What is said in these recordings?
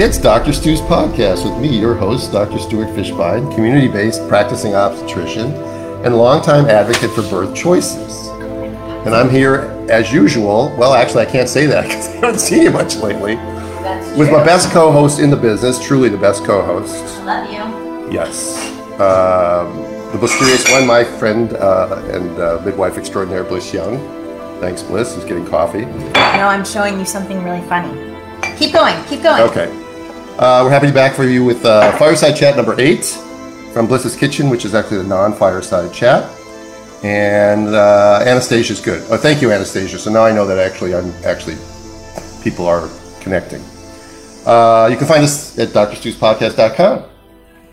It's Dr. Stu's podcast with me, your host, Dr. Stuart Fishbein, community based practicing obstetrician and longtime advocate for birth choices. And I'm here as usual. Well, actually, I can't say that because I haven't seen you much lately. With my best co host in the business, truly the best co host. I love you. Yes. Um, the mysterious one, my friend uh, and uh, midwife extraordinaire, Bliss Young. Thanks, Bliss, who's getting coffee. No, I'm showing you something really funny. Keep going. Keep going. Okay. Uh, we're happy to be back for you with uh, Fireside Chat number eight from Bliss's Kitchen, which is actually the non fireside chat. And uh, Anastasia's good. Oh, thank you, Anastasia. So now I know that actually I'm actually people are connecting. Uh, you can find us at drstuspodcast.com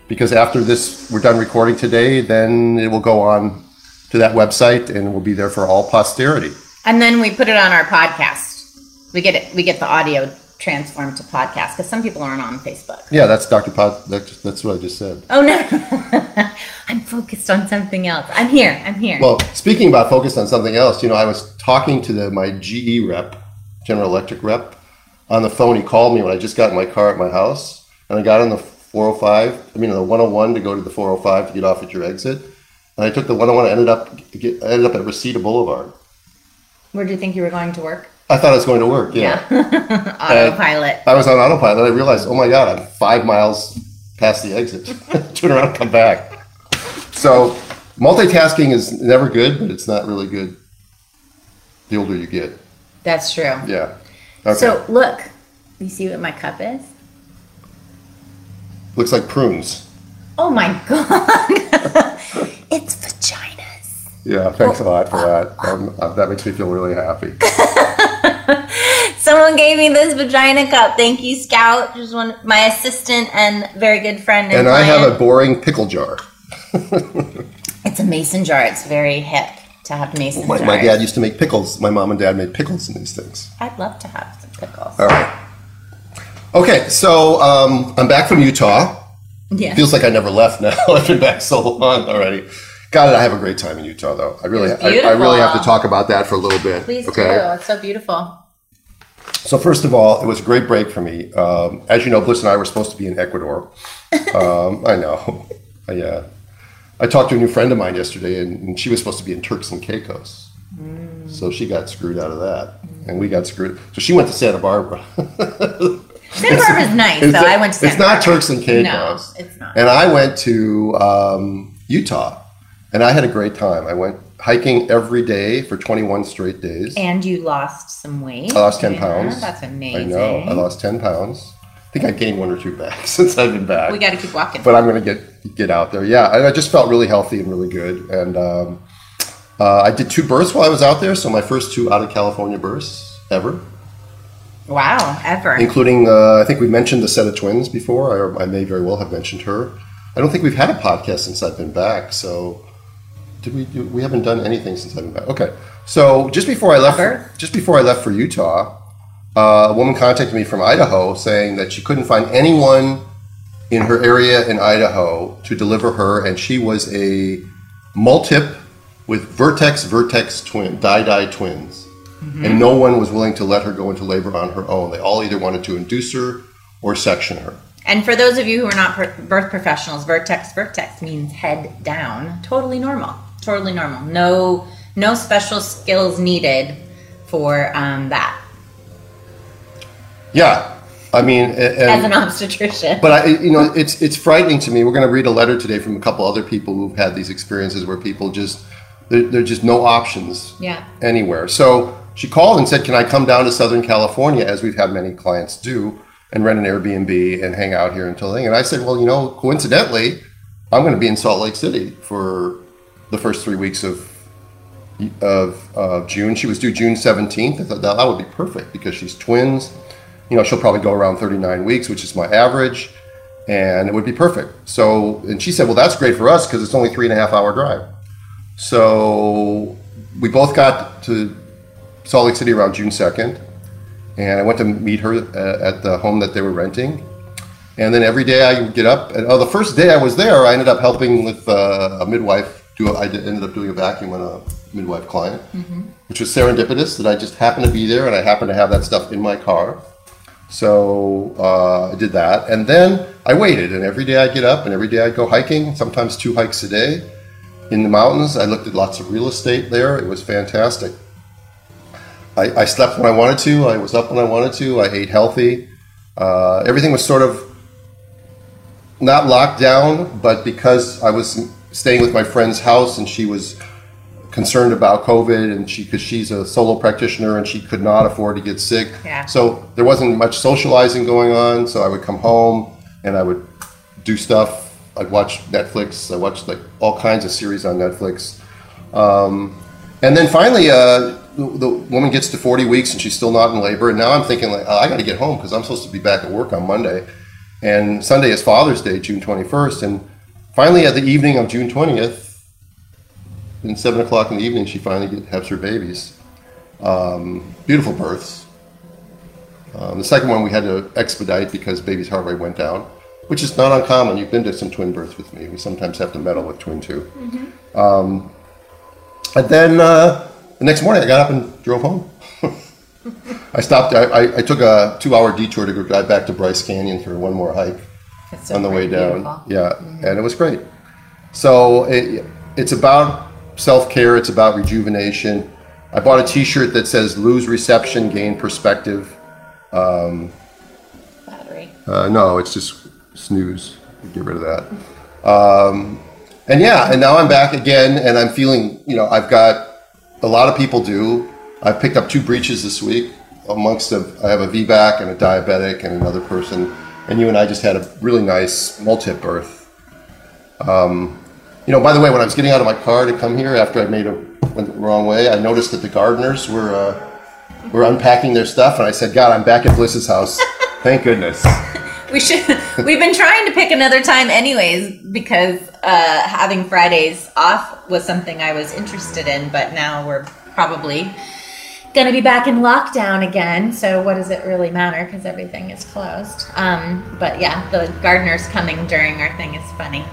because after this, we're done recording today, then it will go on to that website and will be there for all posterity. And then we put it on our podcast. We get it. We get the audio transformed to podcast because some people aren't on Facebook. Yeah, that's Dr. Pod. That's, that's what I just said. Oh no, I'm focused on something else. I'm here. I'm here. Well, speaking about focused on something else, you know, I was talking to the, my GE rep, General Electric rep, on the phone. He called me when I just got in my car at my house, and I got on the 405. I mean, the 101 to go to the 405 to get off at your exit. And I took the 101. I ended up get, I ended up at Reseda Boulevard. Where do you think you were going to work? I thought it was going to work. Yeah. Autopilot. I was on autopilot. I realized, oh my god, I'm five miles past the exit. Turn around, and come back. So, multitasking is never good, but it's not really good. The older you get. That's true. Yeah. Okay. So look, you see what my cup is? Looks like prunes. Oh my god, it's vaginas. Yeah. Thanks a lot for that. Um, uh, that makes me feel really happy. Someone gave me this vagina cup. Thank you, Scout. Just one, my assistant and very good friend. And, And I have a boring pickle jar. It's a mason jar. It's very hip to have mason My, jars. my dad used to make pickles. My mom and dad made pickles in these things. I'd love to have some pickles. All right. Okay, so um, I'm back from Utah. Yeah. Feels like I never left now. I've been back so long already. Got it. I have a great time in Utah, though. I really, I, I really have to talk about that for a little bit. Please okay. do. It's so beautiful. So first of all, it was a great break for me. Um, as you know, Bliss and I were supposed to be in Ecuador. Um, I know. yeah. I talked to a new friend of mine yesterday, and, and she was supposed to be in Turks and Caicos. Mm. So she got screwed out of that, and we got screwed. So she went to Santa Barbara. Santa Barbara Barbara's nice, It's, though. I went to it's Santa not Barbara. Turks and Caicos. No, it's not. And I went to um, Utah, and I had a great time. I went hiking every day for 21 straight days. And you lost some weight. I lost 10 Yeah, pounds. That's amazing. I know. I lost 10 pounds. I think I gained one or two back since I've been back. We got to keep walking. but I'm going to get get out there. Yeah, and I just felt really healthy and really good. And um, uh, I did two births while I was out there. So my first two out of California births ever, wow, ever. including uh, I think we mentioned the set of twins before. I, I may very well have mentioned her. I don't think we've had a podcast since I've been back. So did we? Do, we haven't done anything since I've been back. Okay. So just before I left, Ever? just before I left for Utah, uh, a woman contacted me from Idaho saying that she couldn't find anyone in her area in Idaho to deliver her, and she was a multip with Vertex Vertex twin di-di twins, and no one was willing to let her go into labor on her own. They all either wanted to induce her or section her. And for those of you who are not birth professionals, vertex vertex means head down. Totally normal. Totally normal. No no special skills needed for um, that Yeah, I mean, a- as an obstetrician. but I, you know, it's it's frightening to me. We're going to read a letter today from a couple other people who've had these experiences where people just there, there's just no options yeah. anywhere. So she called and said, "Can I come down to Southern California, as we've had many clients do, and rent an Airbnb and hang out here until then?" And I said, "Well, you know, coincidentally, I'm going to be in Salt Lake City for the first three weeks of of uh, June. She was due June 17th. I thought that, would be perfect because she's twins. You know, she'll probably go around 39 weeks, which is my average, and it would be perfect. So, and she said, "Well, that's great for us because it's only three and a half hour drive." So we both got to Salt Lake City around June 2nd, and I went to meet her uh, at the home that they were renting. And then every day I would get up, and oh, the first day I was there, I ended up helping with uh, a midwife. Do I did, ended up doing a vacuum on a midwife client, which was serendipitous that I just happened to be there, and I happened to have that stuff in my car. So uh, I did that, and then I waited. And every day I'd get up, and every day I'd go hiking. Sometimes two hikes a day in the mountains. I looked at lots of real estate there. It was fantastic. I, I slept when I wanted to. I was up when I wanted to. I ate healthy. Uh, everything was sort of not locked down, but because I was staying with my friend's house and she was concerned about COVID and she because she's a solo practitioner and she could not afford to get sick. Yeah. So there wasn't much socializing going on. So I would come home and I would do stuff. I'd watch Netflix. I watched like all kinds of series on Netflix. Um, and then finally, uh, the, the woman gets to 40 weeks and she's still not in labor. And now I'm thinking like, oh, I got to get home because I'm supposed to be back at work on Monday. And Sunday is Father's Day, June 21st. And finally, at the evening of June 20th, in seven o'clock in the evening, she finally get, has her babies. Um, beautiful births. Um, the second one we had to expedite because baby's heart rate went down, which is not uncommon. You've been to some twin births with me. We sometimes have to meddle with twin too. Um, and then uh, the next morning, I got up and drove home. I stopped. I, I, I took a two-hour detour to go drive back to Bryce Canyon for one more hike so on the way down. beautiful. Yeah, and it was great. So it, it's about self care. It's about rejuvenation. I bought a T-shirt that says "Lose reception, gain perspective." Battery. Uh, no, it's just snooze. Get rid of that. Um, and yeah, and now I'm back again, and I'm feeling. You know, I've got a lot of people do. I picked up two breeches this week. Amongst them, I have a VBAC and a diabetic and another person. And you and I just had a really nice multi birth. Um, you know, by the way, when I was getting out of my car to come here after I made a went the wrong way, I noticed that the gardeners were uh, were unpacking their stuff, and I said, "God, I'm back at Bliss's house. Thank goodness." We should. We've been trying to pick another time, anyways, because uh, having Fridays off was something I was interested in. But now we're probably going to be back in lockdown again. So what does it really matter? Because everything is closed. Um, but yeah, the gardeners coming during our thing is funny.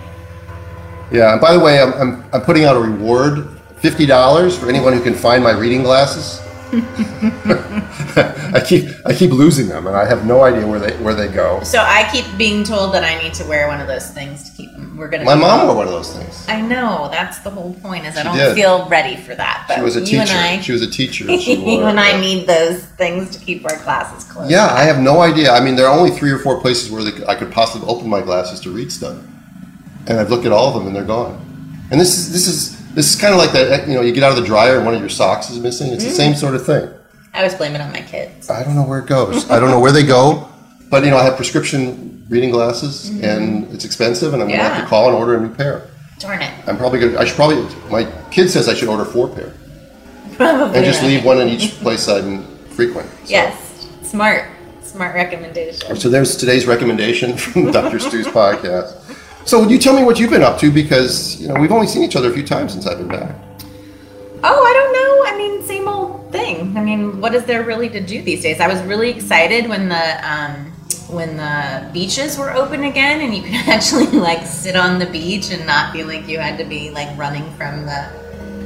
Yeah, and by the way, I'm, I'm, I'm putting out a reward $50 for anyone who can find my reading glasses. I keep I keep losing them, and I have no idea where they where they go. So I keep being told that I need to wear one of those things to keep them. We're gonna. My mom wore one of those things. I know that's the whole point. Is I don't did. feel ready for that. But She was a teacher. and I, she was a teacher. you and I need those things to keep our classes closed. Yeah, I have no idea. I mean, there are only three or four places where they, I could possibly open my glasses to read stuff, and I've looked at all of them, and they're gone. And this is this is this is kind of like that. You know, you get out of the dryer and one of your socks is missing. It's the Mm. same sort of thing. I always blame it on my kids. I don't know where it goes. I don't know where they go, but you know, I have prescription reading glasses, and it's expensive, and I'm gonna have Mm-hmm. To call and order a new pair. Darn it. I'm probably gonna. I should probably. My kid says I should order four pair Probably. and just not. leave one in each place I'm frequent. So- Yes. Smart. Smart recommendation. So there's today's recommendation from Dr. Stu's podcast. So would you tell me what you've been up to? Because you know we've only seen each other a few times since I've been back. Oh, I don't know. I mean, same old thing. I mean, what is there really to do these days? I was really excited when the um, when the beaches were open again, and you could actually like sit on the beach and not feel like you had to be like running from the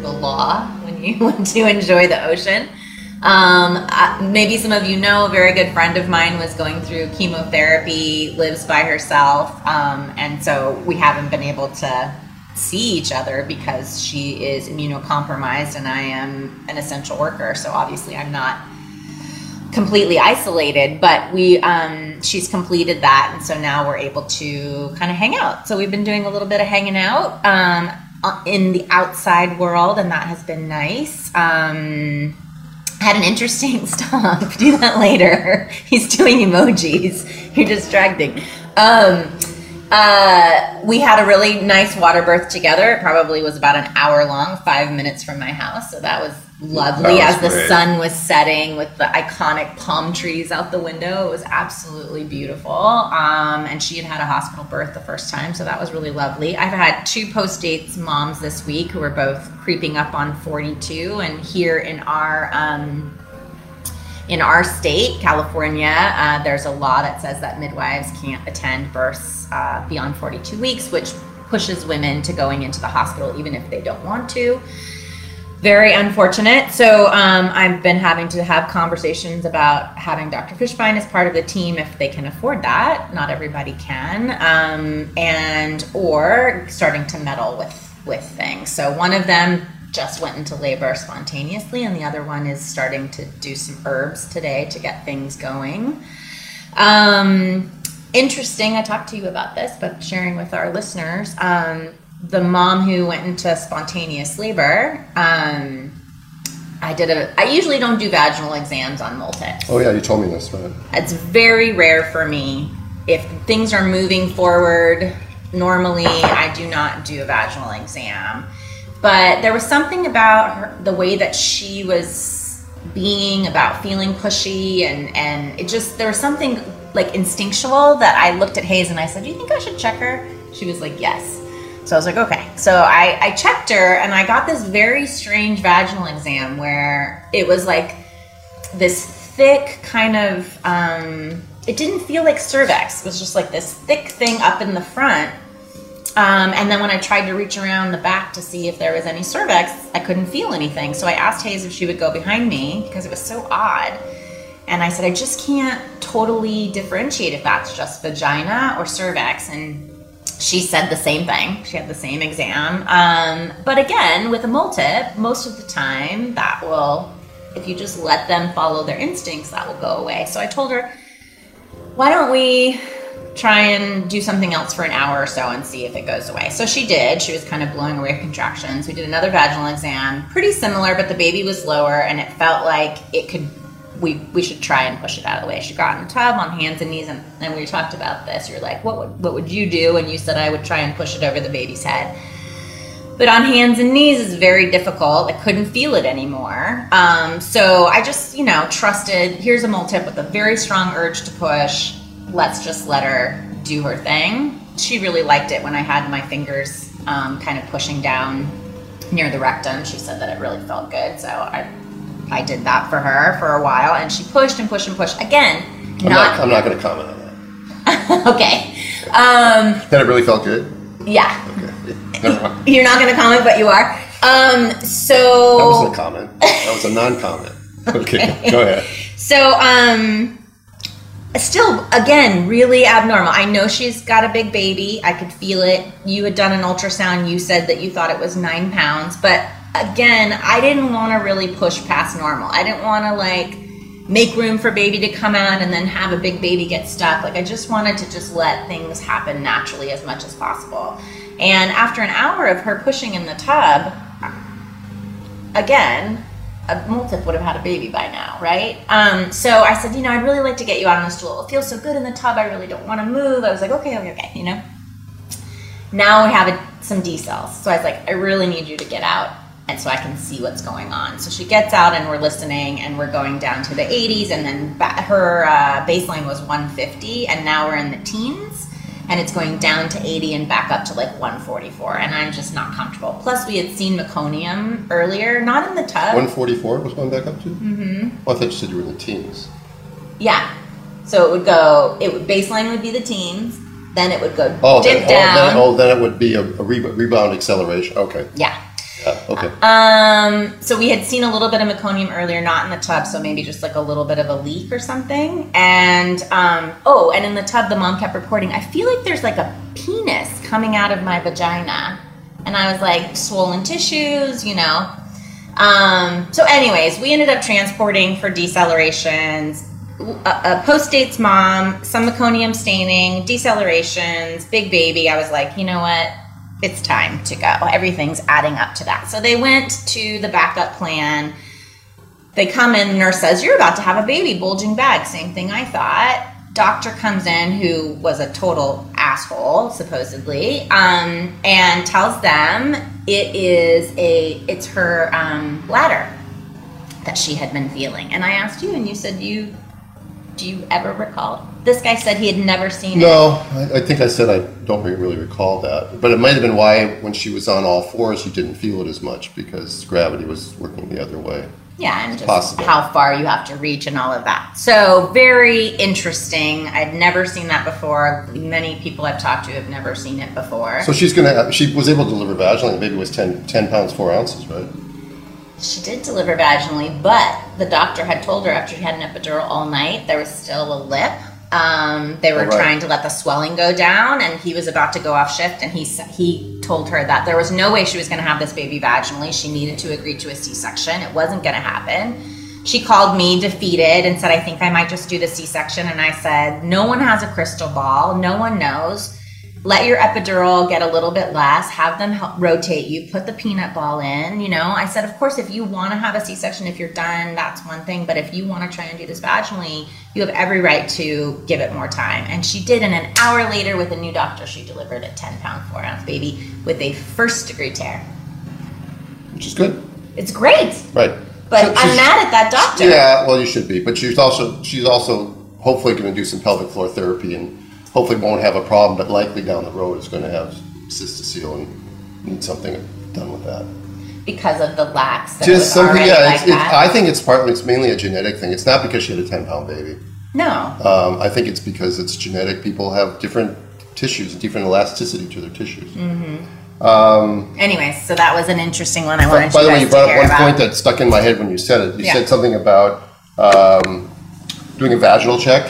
the law when you went to enjoy the ocean. Um, maybe some of you know a very good friend of mine was going through chemotherapy, lives by herself, um, and so we haven't been able to see each other because she is immunocompromised and I am an essential worker. So obviously, I'm not completely isolated, but we um, she's completed that, and so now we're able to kind of hang out. So we've been doing a little bit of hanging out um, uh, in the outside world, and that has been nice. Had an interesting stop. Do that later. He's doing emojis. You're distracting. Um, uh, we had a really nice water birth together. It probably was about an hour long, five minutes from my house. So that was lovely as the great. sun was setting with the iconic palm trees out the window. It was absolutely beautiful. Um, and she had had a hospital birth the first time, so that was really lovely. I've had two post dates moms this week who are both creeping up on 42, and here in our um, in our state, California, uh, there's a law that says that midwives can't attend births uh, beyond 42 weeks, which pushes women to going into the hospital even if they don't want to. Very unfortunate. So um, I've been having to have conversations about having Dr. Fishbein as part of the team if they can afford that. Not everybody can, um, and or starting to meddle with with things. So one of them just went into labor spontaneously, and the other one is starting to do some herbs today to get things going. Um, interesting. I talked to you about this, but sharing with our listeners. Um, the mom who went into spontaneous labor, um, I did a. I usually don't do vaginal exams on multips. Oh yeah, you told me this, but It's very rare for me. If things are moving forward, normally I do not do a vaginal exam. But there was something about her, the way that she was being about feeling pushy and and it just there was something like instinctual that I looked at Hayes and I said, "Do you think I should check her?" She was like, "Yes." So I was like, okay. So I, I checked her and I got this very strange vaginal exam where it was like this thick kind of, um, it didn't feel like cervix. It was just like this thick thing up in the front. Um, and then when I tried to reach around the back to see if there was any cervix, I couldn't feel anything. So I asked Hayes if she would go behind me because it was so odd. And I said, I just can't totally differentiate if that's just vagina or cervix. And she said the same thing. She had the same exam. Um, but again, with a multip, most of the time that will, if you just let them follow their instincts, that will go away. So I told her, why don't we try and do something else for an hour or so and see if it goes away. So she did. She was kind of blowing away contractions. We did another vaginal exam, pretty similar, but the baby was lower and it felt like it could we we should try and push it out of the way. She got in the tub on hands and knees, and, and we talked about this. You're like, what would what would you do? And you said I would try and push it over the baby's head. But on hands and knees is very difficult. I couldn't feel it anymore. Um, so I just, you know, trusted. Here's a multip with a very strong urge to push. Let's just let her do her thing. She really liked it when I had my fingers um, kind of pushing down near the rectum. She said that it really felt good. So I I did that for her for a while, and she pushed and pushed and pushed. Again, I'm not. I'm not going to comment on that. okay. Um, That it really felt good. yeah, Okay. You're not going to comment, but you are. Um, That so wasn't a comment. That was a non-comment. Okay, go ahead. So, um, still, again, really abnormal. I know she's got a big baby. I could feel it. You had done an ultrasound. You said that you thought it was nine pounds. But again, I didn't want to really push past normal. I didn't want to, like, make room for baby to come out and then have a big baby get stuck. Like, I just wanted to just let things happen naturally as much as possible. And after an hour of her pushing in the tub, again, a multip would have had a baby by now, right? Um, so I said, you know, I'd really like to get you out on the stool. It feels so good in the tub. I really don't want to move. I was like, okay, okay, okay, you know. Now we have a, some D cells. So I was like, I really need you to get out and so I can see what's going on. So she gets out and we're listening and we're going down to the 80s and then ba- her uh, baseline was 150 and now we're in the teens and it's going down to 80 and back up to like 144 and I'm just not comfortable. Plus we had seen meconium earlier, not in the tub. 144 was going back up to. Mm-hmm. Oh, I thought you said you were in the teens. Yeah. So it would go. It would baseline would be the teens. Then it would go Oh, dip then, down. oh, then, oh, then it would be a, a re- rebound acceleration. Okay. yeah. Okay. Um. So we had seen a little bit of meconium earlier, not in the tub. So maybe just like a little bit of a leak or something. And um. Oh, and in the tub, the mom kept reporting. I feel like there's like a penis coming out of my vagina, and I was like swollen tissues, you know. Um. So, anyways, we ended up transporting for decelerations. A, a post-dates mom, some meconium staining, decelerations, big baby. I was like, you know what? It's time to go. Everything's adding up to that. So they went to the backup plan. They come in, the nurse says, You're about to have a baby, bulging bag. Same thing I thought. Doctor comes in, who was a total asshole, supposedly, um, and tells them it is a it's her um, bladder that she had been feeling. And I asked you, and you said you do you ever recall? This guy said he had never seen it. No, I, I think I said I don't re- really recall that, but it might have been why when she was on all fours, you didn't feel it as much because gravity was working the other way. Yeah, and just possible. how far you have to reach and all of that. So very interesting. I'd never seen that before. Many people I've talked to have never seen it before. So she's gonna. She was able to deliver vaginally. The baby was 10, 10 pounds four ounces, right? She did deliver vaginally, but the doctor had told her after she had an epidural all night there was still a lip. Um, they were All right. trying to let the swelling go down, and he was about to go off shift, and he he told her that there was no way she was going to have this baby vaginally. She needed to agree to a C-section. It wasn't going to happen. She called me defeated and said, "I think I might just do the C-section." And I said, "No one has a crystal ball. No one knows." Let your epidural get a little bit less have them help rotate you put the peanut ball in you know? I said of course if you want to have a c-section if you're done that's one thing but if you want to try and do this vaginally you have every right to give it more time. And she did and an hour later with a new doctor she delivered a 10 pound 4 ounce baby with a first degree tear. Which is good. it's great. Right. but so i'm mad at that doctor. Yeah, well, you should be, but she's also she's also hopefully going to do some pelvic floor therapy and hopefully won't have a problem, but likely down the road is going to have cystocele and need something done with that. because of the lax that it was Just something, yeah. like it's, it's. I think it's partly it's mainly a genetic thing. It's not because she had a ten pound baby. no Um, I think it's because it's genetic. People have different tissues, different elasticity to their tissues. anyways so that was an interesting one i wanted By you the way, you brought up one about point that stuck in my head when you said it. You Yeah. said something about um, doing a vaginal check.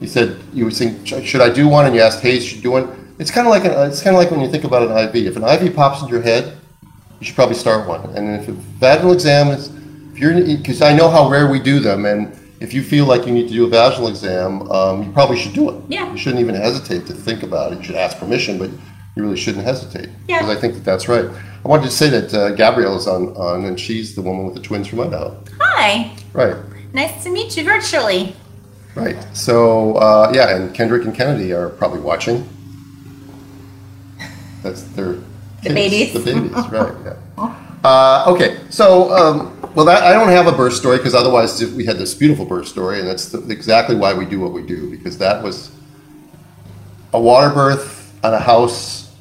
You said you were saying, should I do one? And you asked, hey, should you do one? It's kind of like an, it's kind of like when you think about an IV. If an IV pops into your head, you should probably start one. And if a vaginal exam is, if you're, because I know how rare we do them, and if you feel like you need to do a vaginal exam, um, you probably should do it. Yeah. You shouldn't even hesitate to think about it. You should ask permission, but you really shouldn't hesitate. Yeah. Because I think that that's right. I wanted to say that uh, Gabrielle is on, on, and she's the woman with the twins from Idaho. hi Right. Nice to meet you virtually. Right. So uh, yeah, and Kendrick and Kennedy are probably watching. That's their The babies. The babies, right? Yeah. Uh, okay, so um, well, that, I don't have a birth story because otherwise we had this beautiful birth story, and that's the, exactly why we do what we do because that was a water birth on a house,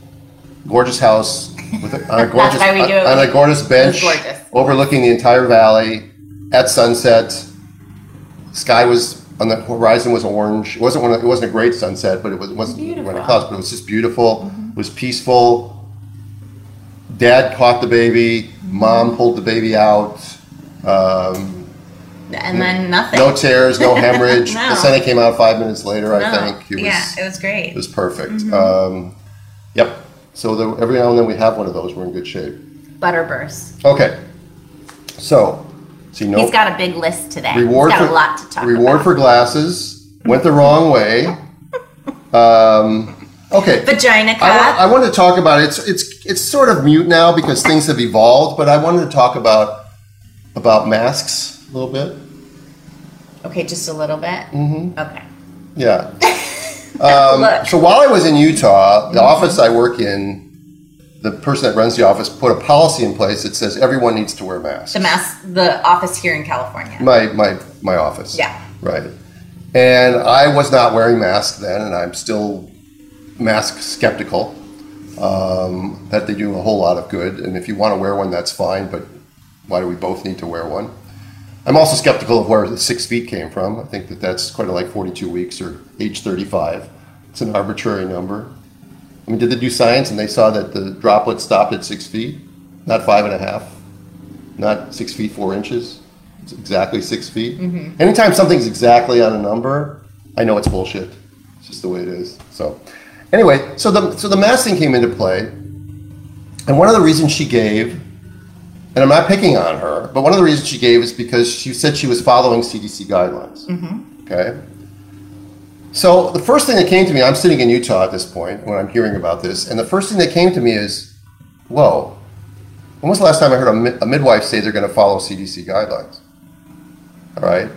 gorgeous house with a, on a gorgeous why we do it. on a gorgeous bench gorgeous. overlooking the entire valley at sunset. Sky was on the horizon was orange. It wasn't one. Of, it wasn't a great sunset, but it was it wasn't Beautiful. one of clouds. But it was just beautiful. It was peaceful. Dad caught the baby. Mom pulled the baby out. Um, And then nothing. no tears, no hemorrhage. No. The Senate came out five minutes later. I think it was yeah, it was great. it was perfect. Um, yep. So the, every now and then we have one of those. We're in good shape. Butterburst. Okay. So, you He's got a big list today. reward He's got for a lot to talk reward about. for glasses went the wrong way. Um, okay. Vagina I, cup. I wanted to talk about it. It's it's it's sort of mute now because things have evolved. But I wanted to talk about about masks a little bit. okay, just a little bit. Mm-hmm. Okay. Yeah. Um, so while I was in Utah, the office I work in, the person that runs the office put a policy in place that says everyone needs to wear masks. The mask, the office here in California. My my my office. Yeah. Right. And I was not wearing masks then, and I'm still mask skeptical. Um, that they do a whole lot of good, and if you want to wear one, that's fine. But why do we both need to wear one? I'm also skeptical of where the six feet came from. I think that that's quite like 42 weeks or age 35. It's an arbitrary number. I mean, did they do science and they saw that the droplet stopped at six feet, not five and a half, not six feet four inches? It's exactly six feet. Mm-hmm. Anytime something's exactly on a number, I know it's bullshit. It's just the way it is. So, anyway, so the so the mask thing came into play, and one of the reasons she gave, and I'm not picking on her, but one of the reasons she gave is because she said she was following CDC guidelines. Mm-hmm. Okay. So the first thing that came to me, I'm sitting in Utah at this point when I'm hearing about this, and the first thing that came to me is, whoa, when was the last time I heard a, mi- a midwife say they're going to follow CDC guidelines? All right,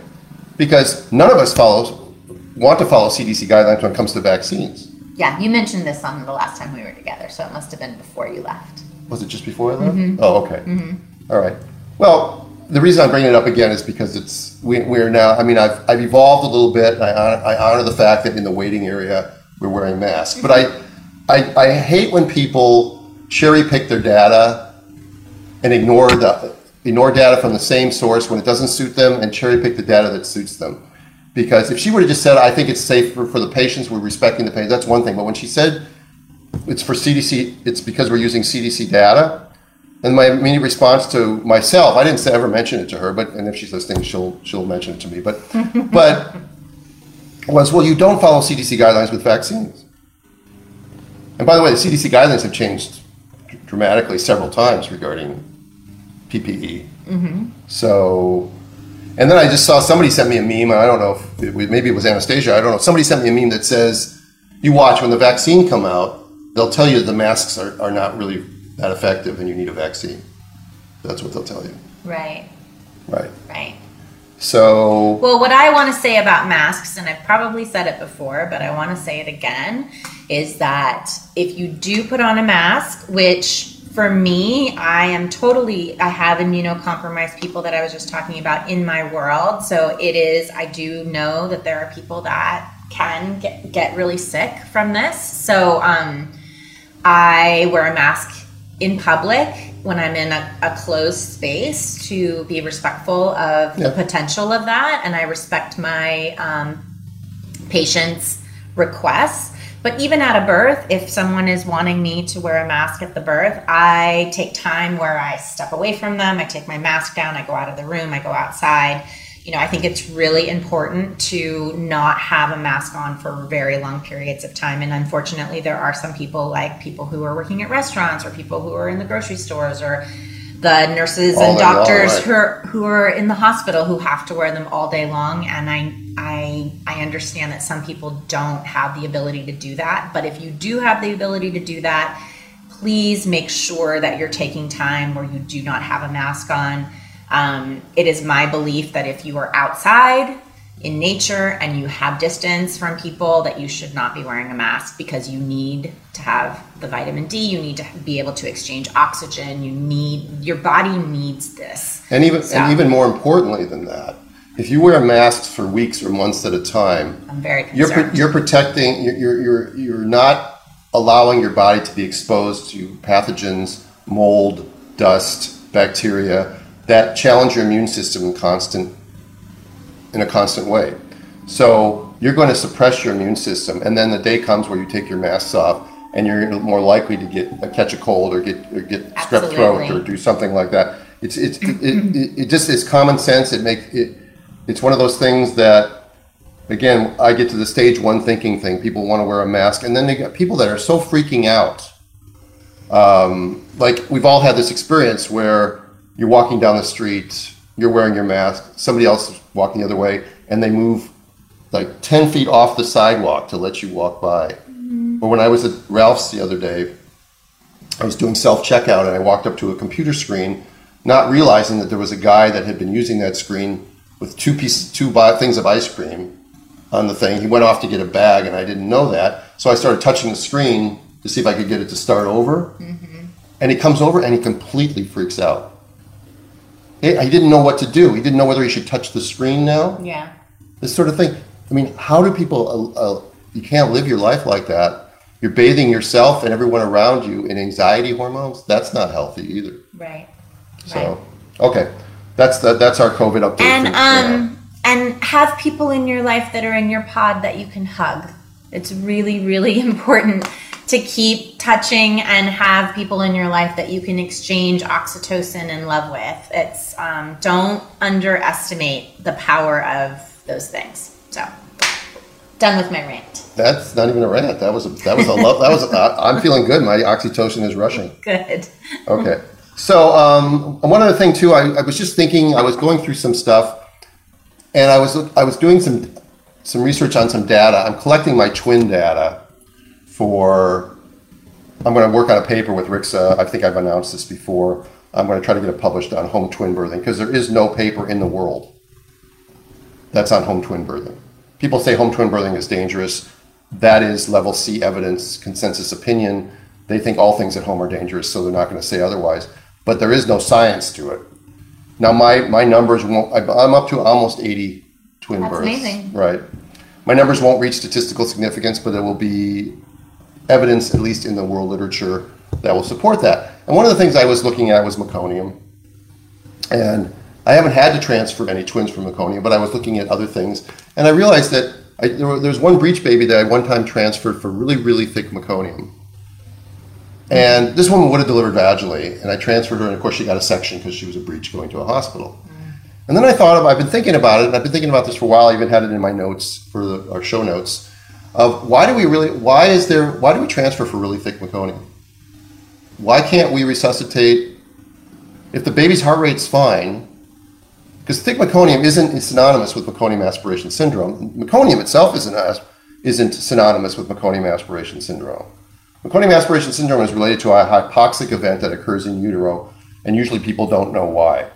because none of us follow want to follow CDC guidelines when it comes to vaccines. Yeah, you mentioned this on the last time we were together, so it must have been before you left. Was it just before I left? Mm-hmm. Oh, okay. Mm-hmm. All right. Well, the reason I'm bringing it up again is because it's we, we're now. I mean, I've I've evolved a little bit. I honor, I honor the fact that in the waiting area we're wearing masks, but I, I I hate when people cherry pick their data and ignore the ignore data from the same source when it doesn't suit them and cherry pick the data that suits them. Because if she would have just said, "I think it's safer for the patients, we're respecting the patients," that's one thing. But when she said it's for CDC, it's because we're using CDC data. And my immediate response to myself, I didn't ever mention it to her, but and if she's listening, she'll she'll mention it to me. But but was well, you don't follow CDC guidelines with vaccines. And by the way, the CDC guidelines have changed dramatically several times regarding PPE. Mm-hmm. So, and then I just saw somebody sent me a meme, and I don't know if it, maybe it was Anastasia. I don't know. Somebody sent me a meme that says, "You watch when the vaccine come out, they'll tell you the masks are, are not really that effective, and you need a vaccine." That's what they'll tell you, Right. right? Right. So, Well, what I want to say about masks, and I've probably said it before, but I want to say it again, is that if you do put on a mask, which for me, I am totally, I have immunocompromised people that I was just talking about in my world. So it is, I do know that there are people that can get, get really sick from this. So um, I wear a mask in public when I'm in a, a closed space to be respectful of the potential of that, and I respect my um, patients' requests. But even at a birth, if someone is wanting me to wear a mask at the birth, I take time where I step away from them. I take my mask down. I go out of the room. I go outside. You know, I think it's really important to not have a mask on for very long periods of time. And unfortunately, there are some people, like people who are working at restaurants or people who are in the grocery stores or the nurses All and day long, doctors right. who are who are in the hospital who have to wear them all day long and I I I understand that some people don't have the ability to do that but if you do have the ability to do that please make sure that you're taking time where you do not have a mask on um, it is my belief that if you are outside in nature and you have distance from people that you should not be wearing a mask because you need to have the vitamin D you need to be able to exchange oxygen you need your body needs this. And even So- and even more importantly than that, if you wear masks for weeks or months at a time, I'm very you're concerned you're protecting you're, you're you're you're not allowing your body to be exposed to pathogens mold dust bacteria that challenge your immune system in constant in a constant way so you're going to suppress your immune system and then the day comes where you take your masks off and you're more likely to get uh, catch a cold or get or get strep throat or do something like that it's it's it, it, it, just is common sense it makes it it's one of those things that again, I get to the stage one thinking thing. People want to wear a mask, and then they got people that are so freaking out. Um, like we've all had this experience where you're walking down the street, you're wearing your mask, somebody else is walking the other way, and they move like ten feet off the sidewalk to let you walk by. Mm-hmm. Or when I was at Ralph's the other day, I was doing self checkout and I walked up to a computer screen, not realizing that there was a guy that had been using that screen with two pieces, two things of ice cream on the thing. He went off to get a bag, and I didn't know that. So I started touching the screen to see if I could get it to start over. Mm-hmm. And he comes over and he completely freaks out. He he didn't know what to do. He didn't know whether he should touch the screen now. yeah This sort of thing. I mean, how do people? Uh, uh, you can't live your life like that. You're bathing yourself and everyone around you in anxiety hormones. That's not healthy either. right So, okay, that's the, that's our COVID update. and um and have people in your life that are in your pod that you can hug it's really really important to keep touching and have people in your life that you can exchange oxytocin and love with it's um, don't underestimate the power of those things so done with my rant That's not even a rant. That was a, that was a love. That was. I'm feeling good. My oxytocin is rushing. good Okay. So um, one other thing too. I, I was just thinking. I was going through some stuff, and I was I was doing some some research on some data. I'm collecting my twin data for. I'm going to work on a paper with Rixa. I think I've announced this before. I'm going to try to get it published on home twin birthing because there is no paper in the world that's on home twin birthing. People say home twin birthing is dangerous. That is level C evidence, consensus opinion. They think all things at home are dangerous, so they're not going to say otherwise. But there is no science to it. Now, my, my numbers won't, I'm up to almost 80 twin That's births. amazing. Right. My numbers won't reach statistical significance, but it will be evidence, at least in the world literature, that will support that. And one of the things I was looking at was meconium. And I haven't had to transfer any twins from meconium, but I was looking at other things. And I realized that I, there, were- there's one breech baby that I one time transferred for really, really thick meconium. And this woman would have delivered vaginally, and I transferred her, and of course she got a section because she was a breech going to a hospital. And then I thought of, I've been thinking about it, and I've been thinking about this for a while. I even had it in my notes for the, our show notes of why do we really, why is there, why do we transfer for really thick meconium? Why can't we resuscitate if the baby's heart rate's fine? Because thick meconium isn't synonymous with meconium aspiration syndrome. Meconium itself isn't, isn't synonymous with meconium aspiration syndrome. Meconium aspiration syndrome is related to a hypoxic event that occurs in utero, and usually people don't know why.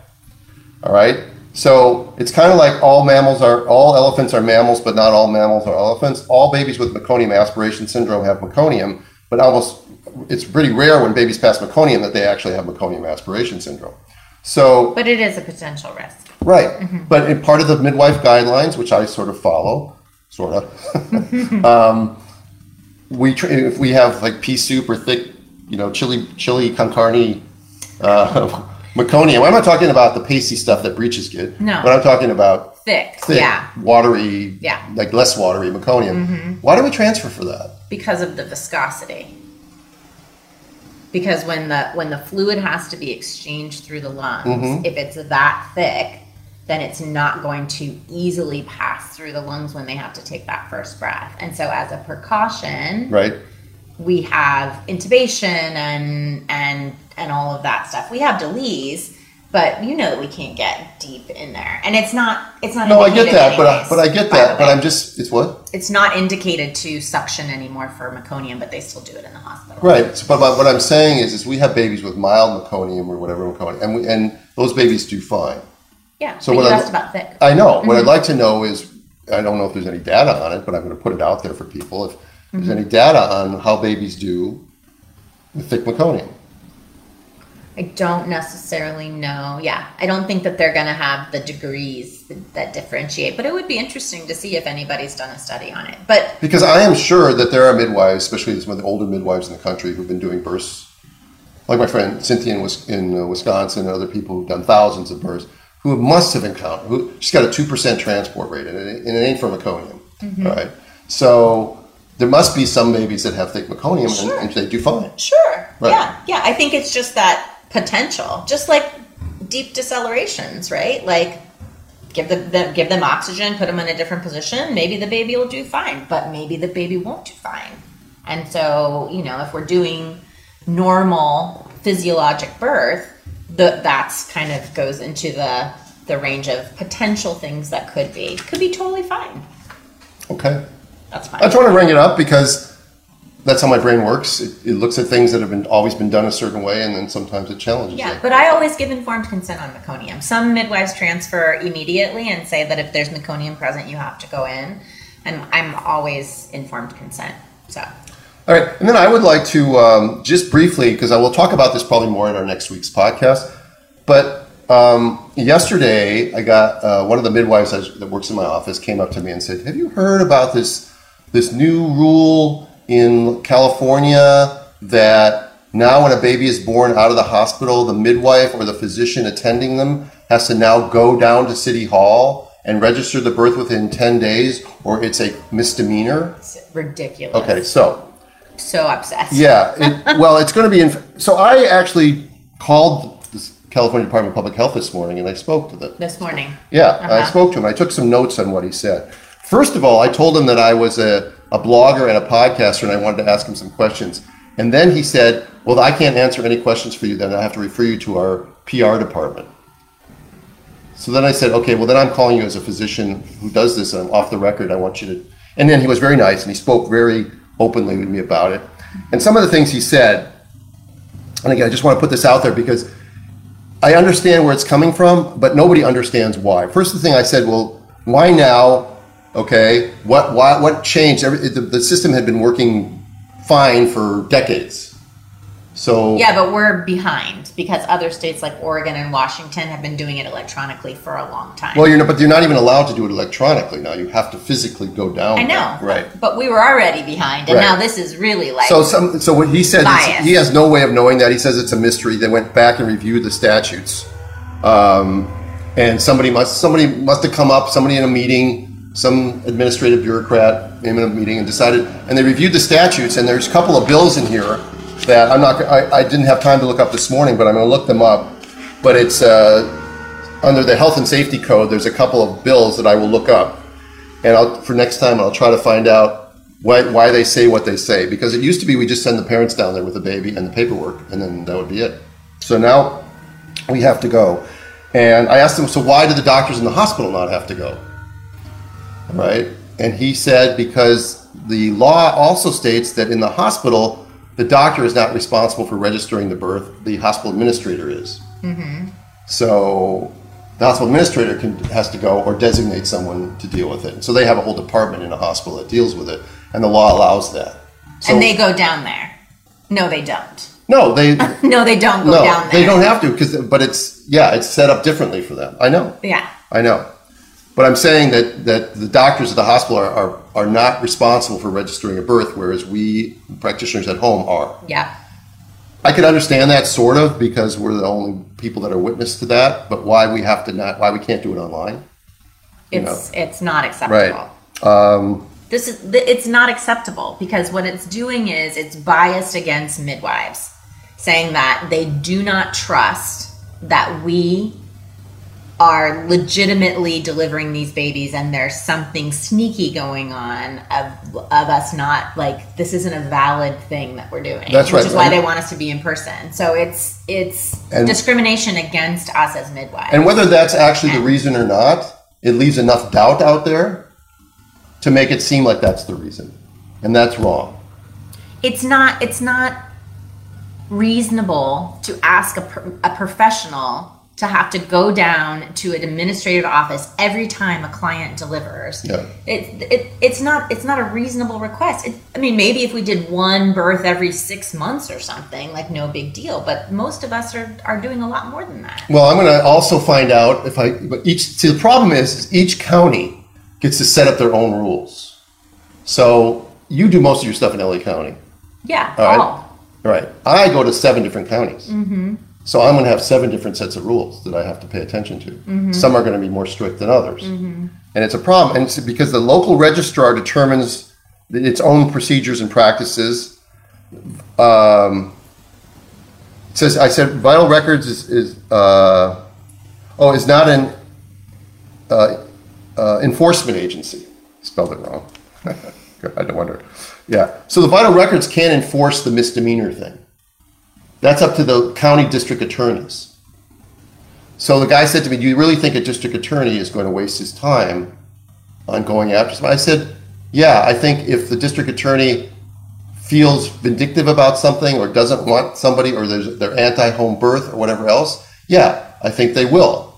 All right? So it's kind of like all mammals are, all elephants are mammals, but not all mammals are elephants. All babies with meconium aspiration syndrome have meconium, but almost, it's pretty rare when babies pass meconium that they actually have meconium aspiration syndrome. So, But it is a potential risk. right. But in part of the midwife guidelines, which I sort of follow, sort of, um, we tr- if we have like pea soup or thick, you know, chili chili con carne, uh, meconium. I'm not talking about the pasty stuff that breeches get. No. But I'm talking about Thick. thick, Yeah. watery, Yeah. Mm-hmm. like less watery meconium. Why do we transfer for that? because of the viscosity. Because when the when the fluid has to be exchanged through the lungs, Mhm. if it's that thick, then it's not going to easily pass through the lungs when they have to take that first breath. And so as a precaution, Right. we have intubation and and and all of that stuff. We have DeLees, but you know that we can't get deep in there. And it's not it's not No, I get that, but I, but I get that, but I'm just it's what it's not indicated to suction anymore for meconium, but they still do it in the hospital. right. So, but what what I'm saying is, is we have babies with mild meconium or whatever meconium, and we, and those babies do fine. Yeah. So what you I- asked about thick. I know. What Mm-hmm. I'd like to know is, I don't know if there's any data on it, but I'm going to put it out there for people. If there's Mm-hmm. any data on how babies do with thick meconium. I don't necessarily know. Yeah, I don't think that they're going to have the degrees that, differentiate, but it would be interesting to see if anybody's done a study on it. But Because I am sure that there are midwives, especially some of the older midwives in the country, who've been doing births. Like my friend Cynthia in, in uh, Wisconsin, and other people who've done thousands of births, who must have encountered. Who, she's got a two percent transport rate, and it, and it ain't from meconium. Mm-hmm. Right, so there must be some babies that have thick meconium, Sure. and, and they do fine. sure, Right. yeah, yeah. I think it's just that potential, just like deep decelerations, right? Like give them, them give them oxygen, put them in a different position. Maybe the baby will do fine, but maybe the baby won't do fine. And so, you know, if we're doing normal physiologic birth, the, that's kind of goes into the the range of potential things that could be could be totally fine. Okay. That's fine. I just want to bring it up because that's how my brain works. It, it looks at things that have been always been done a certain way, and then sometimes it challenges Yeah, it. but I always give informed consent on meconium. Some midwives transfer immediately and say that if there's meconium present, you have to go in. And I'm always informed consent. So, All right, and then I would like to um, just briefly, because I will talk about this probably more in our next week's podcast. But um, yesterday, I got uh, one of the midwives that that works in my office came up to me and said, "Have you heard about this this new rule in California that now when a baby is born out of the hospital, the midwife or the physician attending them has to now go down to City Hall and register the birth within ten days, or it's a misdemeanor." it's ridiculous. Okay, so So obsessed. yeah, it, well, it's going to be in. So I actually called the California Department of Public Health this morning, and I spoke to them. This morning. Yeah, I Uh-huh. spoke to him. I took some notes on what he said. First of all, I told him that I was a, a blogger and a podcaster, and I wanted to ask him some questions. And then he said, "Well, I can't answer any questions for you. Then I have to refer you to our PR department." So then I said, "Okay, well then I'm calling you as a physician who does this, and I'm off the record. I want you to." And then he was very nice, and he spoke very openly with me about it. And some of the things he said, and again, I just want to put this out there because I understand where it's coming from, but nobody understands why. First, the thing I said, well, why now? Okay, what why what changed? Every, the, the system had been working fine for decades. So Yeah, but we're behind because other states like Oregon and Washington have been doing it electronically for a long time. well, you're not, but you're not even allowed to do it electronically now. You have to physically go down. I know. there. Right. But we were already behind, and Right. now this is really like. So some, so what he said, he has no way of knowing that. He says it's a mystery. They went back and reviewed the statutes, um, and somebody must somebody must have come up. Somebody in a meeting, some administrative bureaucrat came in a meeting and decided. And they reviewed the statutes, and there's a couple of bills in here that I'm not. I, I didn't have time to look up this morning, but I'm going to look them up. But it's uh, under the health and safety code. There's a couple of bills that I will look up, and I'll, for next time I'll try to find out why, why they say what they say. Because it used to be we just send the parents down there with the baby and the paperwork, and then that would be it. So now we have to go. And I asked them, so why do the doctors in the hospital not have to go? Right? And he said, because the law also states that in the hospital, the doctor is not responsible for registering the birth, the hospital administrator is. Mm-hmm. So the hospital administrator can, has to go or designate someone to deal with it. So they have a whole department in a hospital that deals with it, and the law allows that. So, and they go down there. No, they don't. no, they No, they don't go no, down there. they don't have to because, but it's yeah, it's set up differently for them. I know. Yeah. I know. But I'm saying that, that the doctors at the hospital are, are, are not responsible for registering a birth, whereas we practitioners at home are. Yeah. I can understand that sort of because we're the only people that are witness to that, but why we have to not, why we can't do it online? It's it's not acceptable. Right. Um, This is it's not acceptable because what it's doing is it's biased against midwives, saying that they do not trust that we are legitimately delivering these babies and there's something sneaky going on of, of us not like this isn't a valid thing that we're doing That's right. which is why And- they want us to be in person so it's it's And- discrimination against us as midwives and whether that's actually the reason or not, it leaves enough doubt out there to make it seem like that's the reason. And that's wrong. it's not it's not reasonable to ask a, a professional to have to go down to an administrative office every time a client delivers Yeah. it, it it's not it's not a reasonable request it, i mean maybe if we did one birth every six months or something like no big deal but most of us are are doing a lot more than that Well, I'm going to also find out if I, but each, see, the problem is, is each county gets to set up their own rules. So you do most of your stuff in LA County. yeah All right. all Right. I go to seven different counties. Mm-hmm. So I'm going to have seven different sets of rules that I have to pay attention to. Some are going to be more strict than others. And it's a problem. And it's because the local registrar determines its own procedures and practices. Um, it says, I said, vital records is, is uh, oh, is not an uh, uh, enforcement agency. Spelled it wrong. I don't wonder. Yeah. So the vital records can't enforce the misdemeanor thing. That's up to the county district attorneys. So the guy said to me, "Do you really think a district attorney is going to waste his time on going after somebody?" I said, "Yeah, I think if the district attorney feels vindictive about something or doesn't want somebody or they're anti-home birth or whatever else, yeah, I think they will.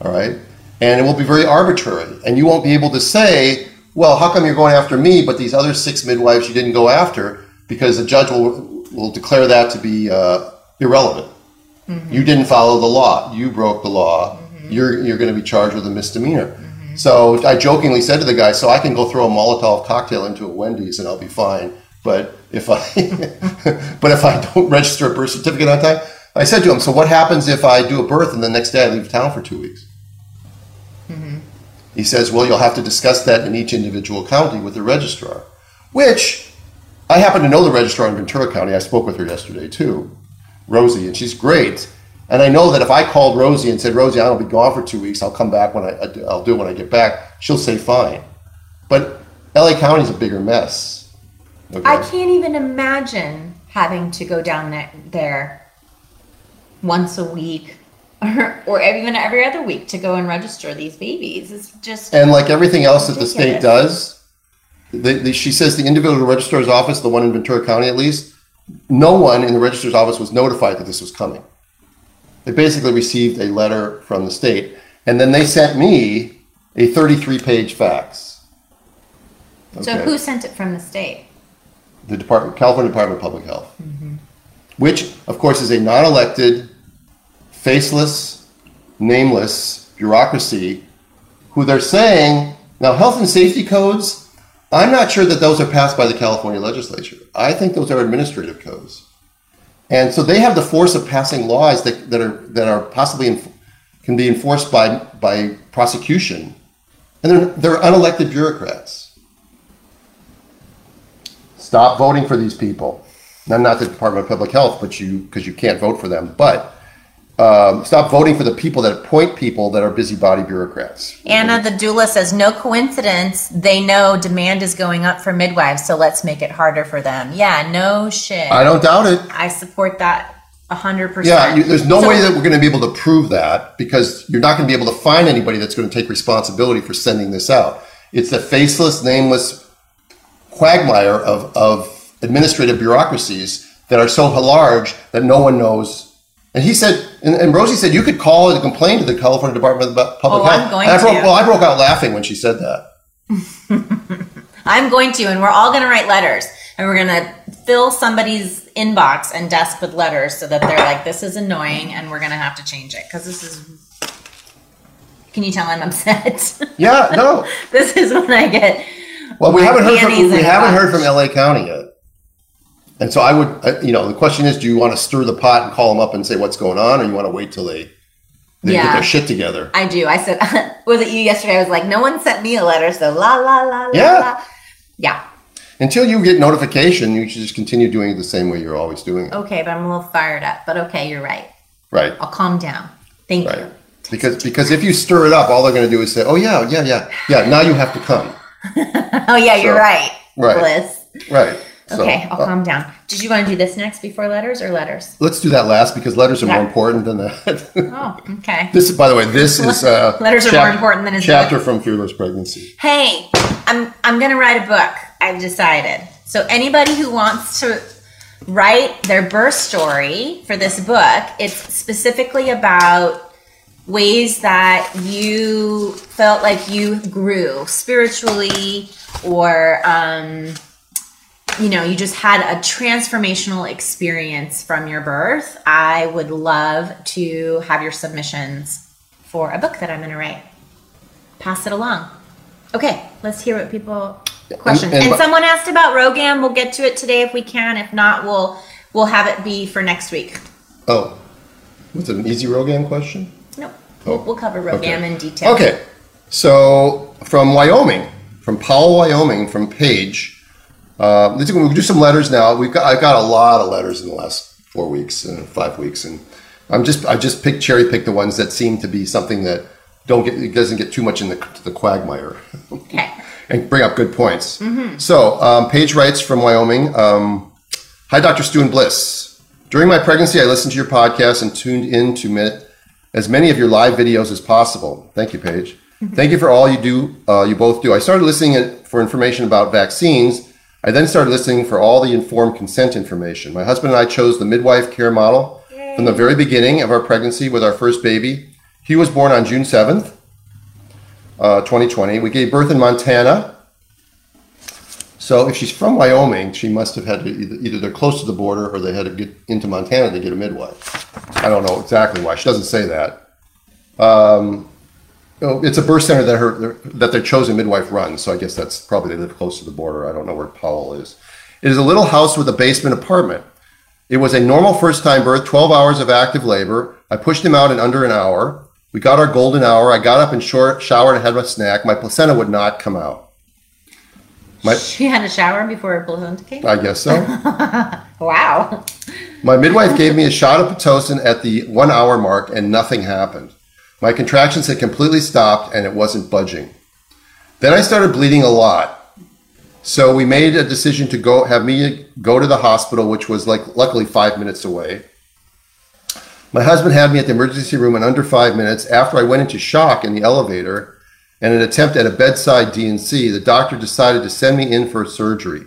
All right, and it will be very arbitrary, and you won't be able to say, well, how come you're going after me, but these other six midwives you didn't go after? Because the judge will will declare that to be uh, irrelevant. Mm-hmm. You didn't follow the law. You broke the law. Mm-hmm. You're you're going to be charged with a misdemeanor. So I jokingly said to the guy, "So I can go throw a Molotov cocktail into a Wendy's and I'll be fine." But if I but if I don't register a birth certificate on time, I said to him, "So what happens if I do a birth and the next day I leave town for two weeks?" Mm-hmm. He says, "Well, you'll have to discuss that in each individual county with the registrar." Which I happen to know the registrar in Ventura County. I spoke with her yesterday too, Rosie, and she's great. And I know that if I called Rosie and said, "Rosie, I'll be gone for two weeks. I'll come back when I I'll do it when I get back," she'll say, "Fine." But LA County's a bigger mess. Okay? I can't even imagine having to go down there, once a week or, or even every other week to go and register these babies. It's just And like everything else that the state does, the, the, she says the individual registrar's office, the one in Ventura County at least, no one in the registrar's office was notified that this was coming. They basically received a letter from the state, and then they sent me a 33 page fax. so. Okay. Who sent it from the state? the Department, California Department of Public Health, mm-hmm. which, of course, is a non-elected, faceless, nameless bureaucracy, who they're saying now health and safety codes. I'm not sure that those are passed by the California legislature. I think those are administrative codes, and so they have the force of passing laws that, that are that are possibly can be enforced by by prosecution, and they're they're unelected bureaucrats. Stop voting for these people. not not the Department of Public Health, but you because you can't vote for them, but. Um, stop voting for the people that appoint people that are busybody bureaucrats. Anna the doula says, no coincidence. They know demand is going up for midwives, so let's make it harder for them. Yeah, no shit. I don't doubt it. I support that hundred percent. Yeah, you, there's no So- way that we're going to be able to prove that because you're not going to be able to find anybody that's going to take responsibility for sending this out. It's the faceless, nameless quagmire of, of administrative bureaucracies that are so large that no one knows. And he said, and, and Rosie said, you could call and complain to the California Department of Public Oh, Health. I'm going I broke, to. Well, I broke out laughing when she said that. I'm going to, and we're all going to write letters, and we're going to fill somebody's inbox and desk with letters so that they're like, "This is annoying," and we're going to have to change it because this is. Can you tell I'm upset? Yeah, no. this is when I get. Well, we haven't heard from we haven't heard from LA County yet, and so I would, you know, the question is, do you want to stir the pot and call them up and say what's going on, or you want to wait till they they get their shit together? I do. I said, was it you yesterday? I was like, no one sent me a letter, so la la la la. Yeah. la. Yeah. Until you get notification, you should just continue doing it the same way you're always doing it. Okay, but I'm a little fired up. But okay, you're right. Right, I'll calm down. Thank right. you. Because because if you stir it up, all they're going to do is say, "Oh yeah, yeah, yeah, yeah." Now you have to come. Oh yeah, you're right. Right. Bliss. Right. So, Okay, I'll uh, calm down. Did you want to do this next before letters or letters? let's do that last because letters are more important than that. Oh, okay. this, is by the way, this is uh, Letters are more important than his chapter from Fearless Pregnancy. Hey, I'm I'm gonna write a book. I've decided. So anybody who wants to write their birth story for this book, it's specifically about ways that you felt like you grew spiritually or um, you know you just had a transformational experience from your birth. I would love to have your submissions for a book that i'm going to write. Pass it along. Okay let's hear what people questions. and- and, but- someone asked about rogan. We'll get to it today if we can. If not we'll we'll have it be for next week. Oh, was it an easy Rogan question? nope. We'll, we'll cover rogan Okay. in detail. Okay, so from Wyoming, from Powell, Wyoming, from Paige. Uh, let's we'll do some letters now. We've got I've got a lot of letters in the last four weeks, uh, five weeks, and I'm just I just picked cherry picked the ones that seem to be something that don't get it doesn't get too much in the the quagmire. okay and bring up good points. So, um, Paige writes from Wyoming um, Hi, Dr. Stu and Bliss. During my pregnancy, I listened to your podcast and tuned in to as many of your live videos as possible. Thank you, Paige. Thank you for all you do. Uh, you both do. I started listening it- for information about vaccines. I then started listening for all the informed consent information. My husband and I chose the midwife care model from the very beginning of our pregnancy with our first baby. He was born on June 7th, uh, 2020. We gave birth in Montana. So if she's from Wyoming, she must have had to either, either they're close to the border or they had to get into Montana to get a midwife. I don't know exactly why. She doesn't say that. Um, oh, it's a birth center that her that their chosen midwife runs. So I guess that's probably they live close to the border. I don't know where Powell is. It is a little house with a basement apartment. It was a normal first time birth, 12 hours of active labor. I pushed him out in under an hour. We got our golden hour. I got up and short, showered and had a snack. My placenta would not come out. My, she had a shower before her placenta came I guess so. wow My midwife gave me a shot of Pitocin at the one hour mark and nothing happened. My contractions had completely stopped and it wasn't budging. Then I started bleeding a lot. So we made a decision to go have me go to the hospital, which was like luckily five minutes away. My husband had me at the emergency room in under five minutes. After I went into shock in the elevator and an attempt at a bedside D&C, the doctor decided to send me in for surgery.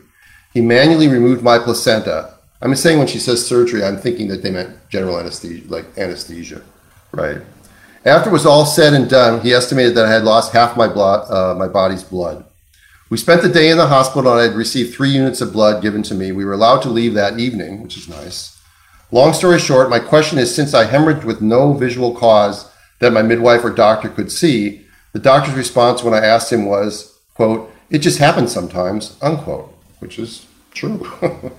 He manually removed my placenta. I'm saying when she says surgery, I'm thinking that they meant general anesthesia, like anesthesia, right? After it was all said and done, he estimated that I had lost half my uh, my body's blood. We spent the day in the hospital, and I had received three units of blood given to me. We were allowed to leave that evening, which is nice. Long story short, my question is: since I hemorrhaged with no visual cause that my midwife or doctor could see, the doctor's response when I asked him was, "quote It just happens sometimes," unquote, which is true.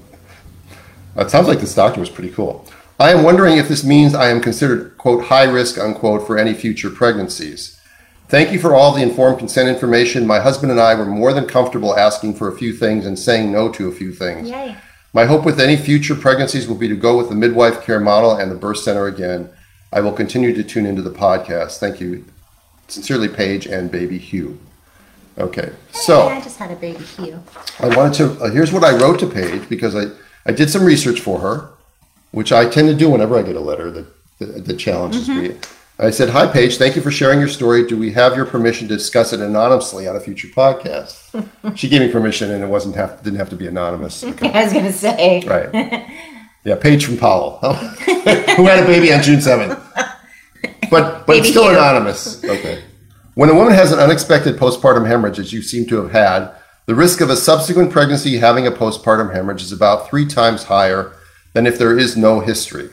It sounds like this doctor was pretty cool. I am wondering if this means I am considered, quote, high risk, unquote, for any future pregnancies. Thank you for all the informed consent information. My husband and I were more than comfortable asking for a few things and saying no to a few things. yay My hope with any future pregnancies will be to go with the midwife care model and the birth center again. I will continue to tune into the podcast. Thank you. Sincerely, Paige and baby Hugh. Okay, so. I just had a baby Hugh. I wanted to, uh, here's what I wrote to Paige because I, I did some research for her, which I tend to do whenever I get a letter that, that, that challenges me. Mm-hmm. I said, Hi, Paige, thank you for sharing your story. Do we have your permission to discuss it anonymously on a future podcast? she gave me permission and it wasn't have, didn't have to be anonymous. I was gonna say. Right. Yeah, Paige from Powell, who had a baby on June 7th. But, but Baby still Hugh. anonymous. Okay. When a woman has an unexpected postpartum hemorrhage, as you seem to have had, the risk of a subsequent pregnancy having a postpartum hemorrhage is about three times higher than if there is no history.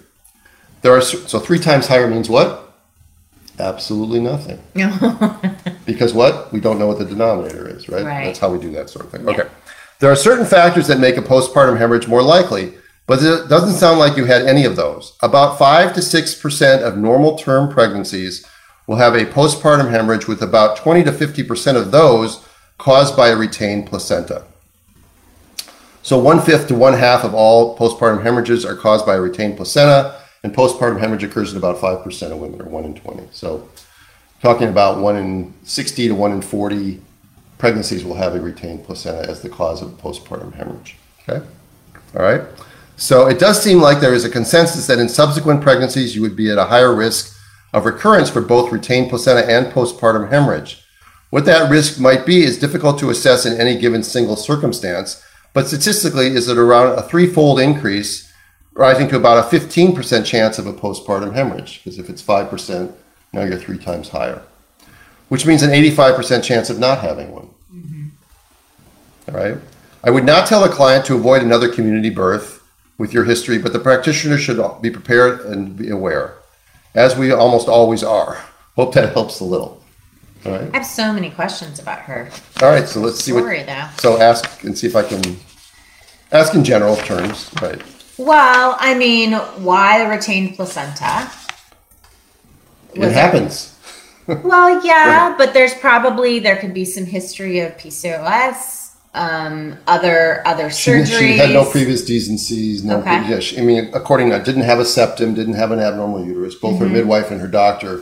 There are so three times higher means what? Absolutely nothing. Because what? We don't know what the denominator is, right? Right. That's how we do that sort of thing. Okay. There are certain factors that make a postpartum hemorrhage more likely, but it doesn't sound like you had any of those. About 5 to 6% of normal term pregnancies will have a postpartum hemorrhage, with about 20 to 50% of those caused by a retained placenta. So, one fifth to one half of all postpartum hemorrhages are caused by a retained placenta, and postpartum hemorrhage occurs in about 5% of women, or 1 in 20. So, talking about 1 in 60 to 1 in 40 pregnancies will have a retained placenta as the cause of postpartum hemorrhage. Okay? All right? So, it does seem like there is a consensus that in subsequent pregnancies you would be at a higher risk of recurrence for both retained placenta and postpartum hemorrhage. What that risk might be is difficult to assess in any given single circumstance, but statistically is it around a threefold increase, rising to about a 15% chance of a postpartum hemorrhage, because if it's 5%, now you're three times higher, which means an 85% chance of not having one. Mm-hmm. All right? I would not tell a client to avoid another community birth with your history, but the practitioner should be prepared and be aware, as we almost always are. Hope that helps a little. All right. I have so many questions about her All right. So let's see what. story, though. So ask and see if I can ask in general terms. Right. Well, I mean, why the retained placenta? It Was happens. Well, yeah, but there's probably there could be some history of PCOS, um, other other surgeries. she had no previous D's and C's. No. Okay. Yeah, she, I mean, according to didn't have a septum, didn't have an abnormal uterus. Both Mm-hmm. her midwife and her doctor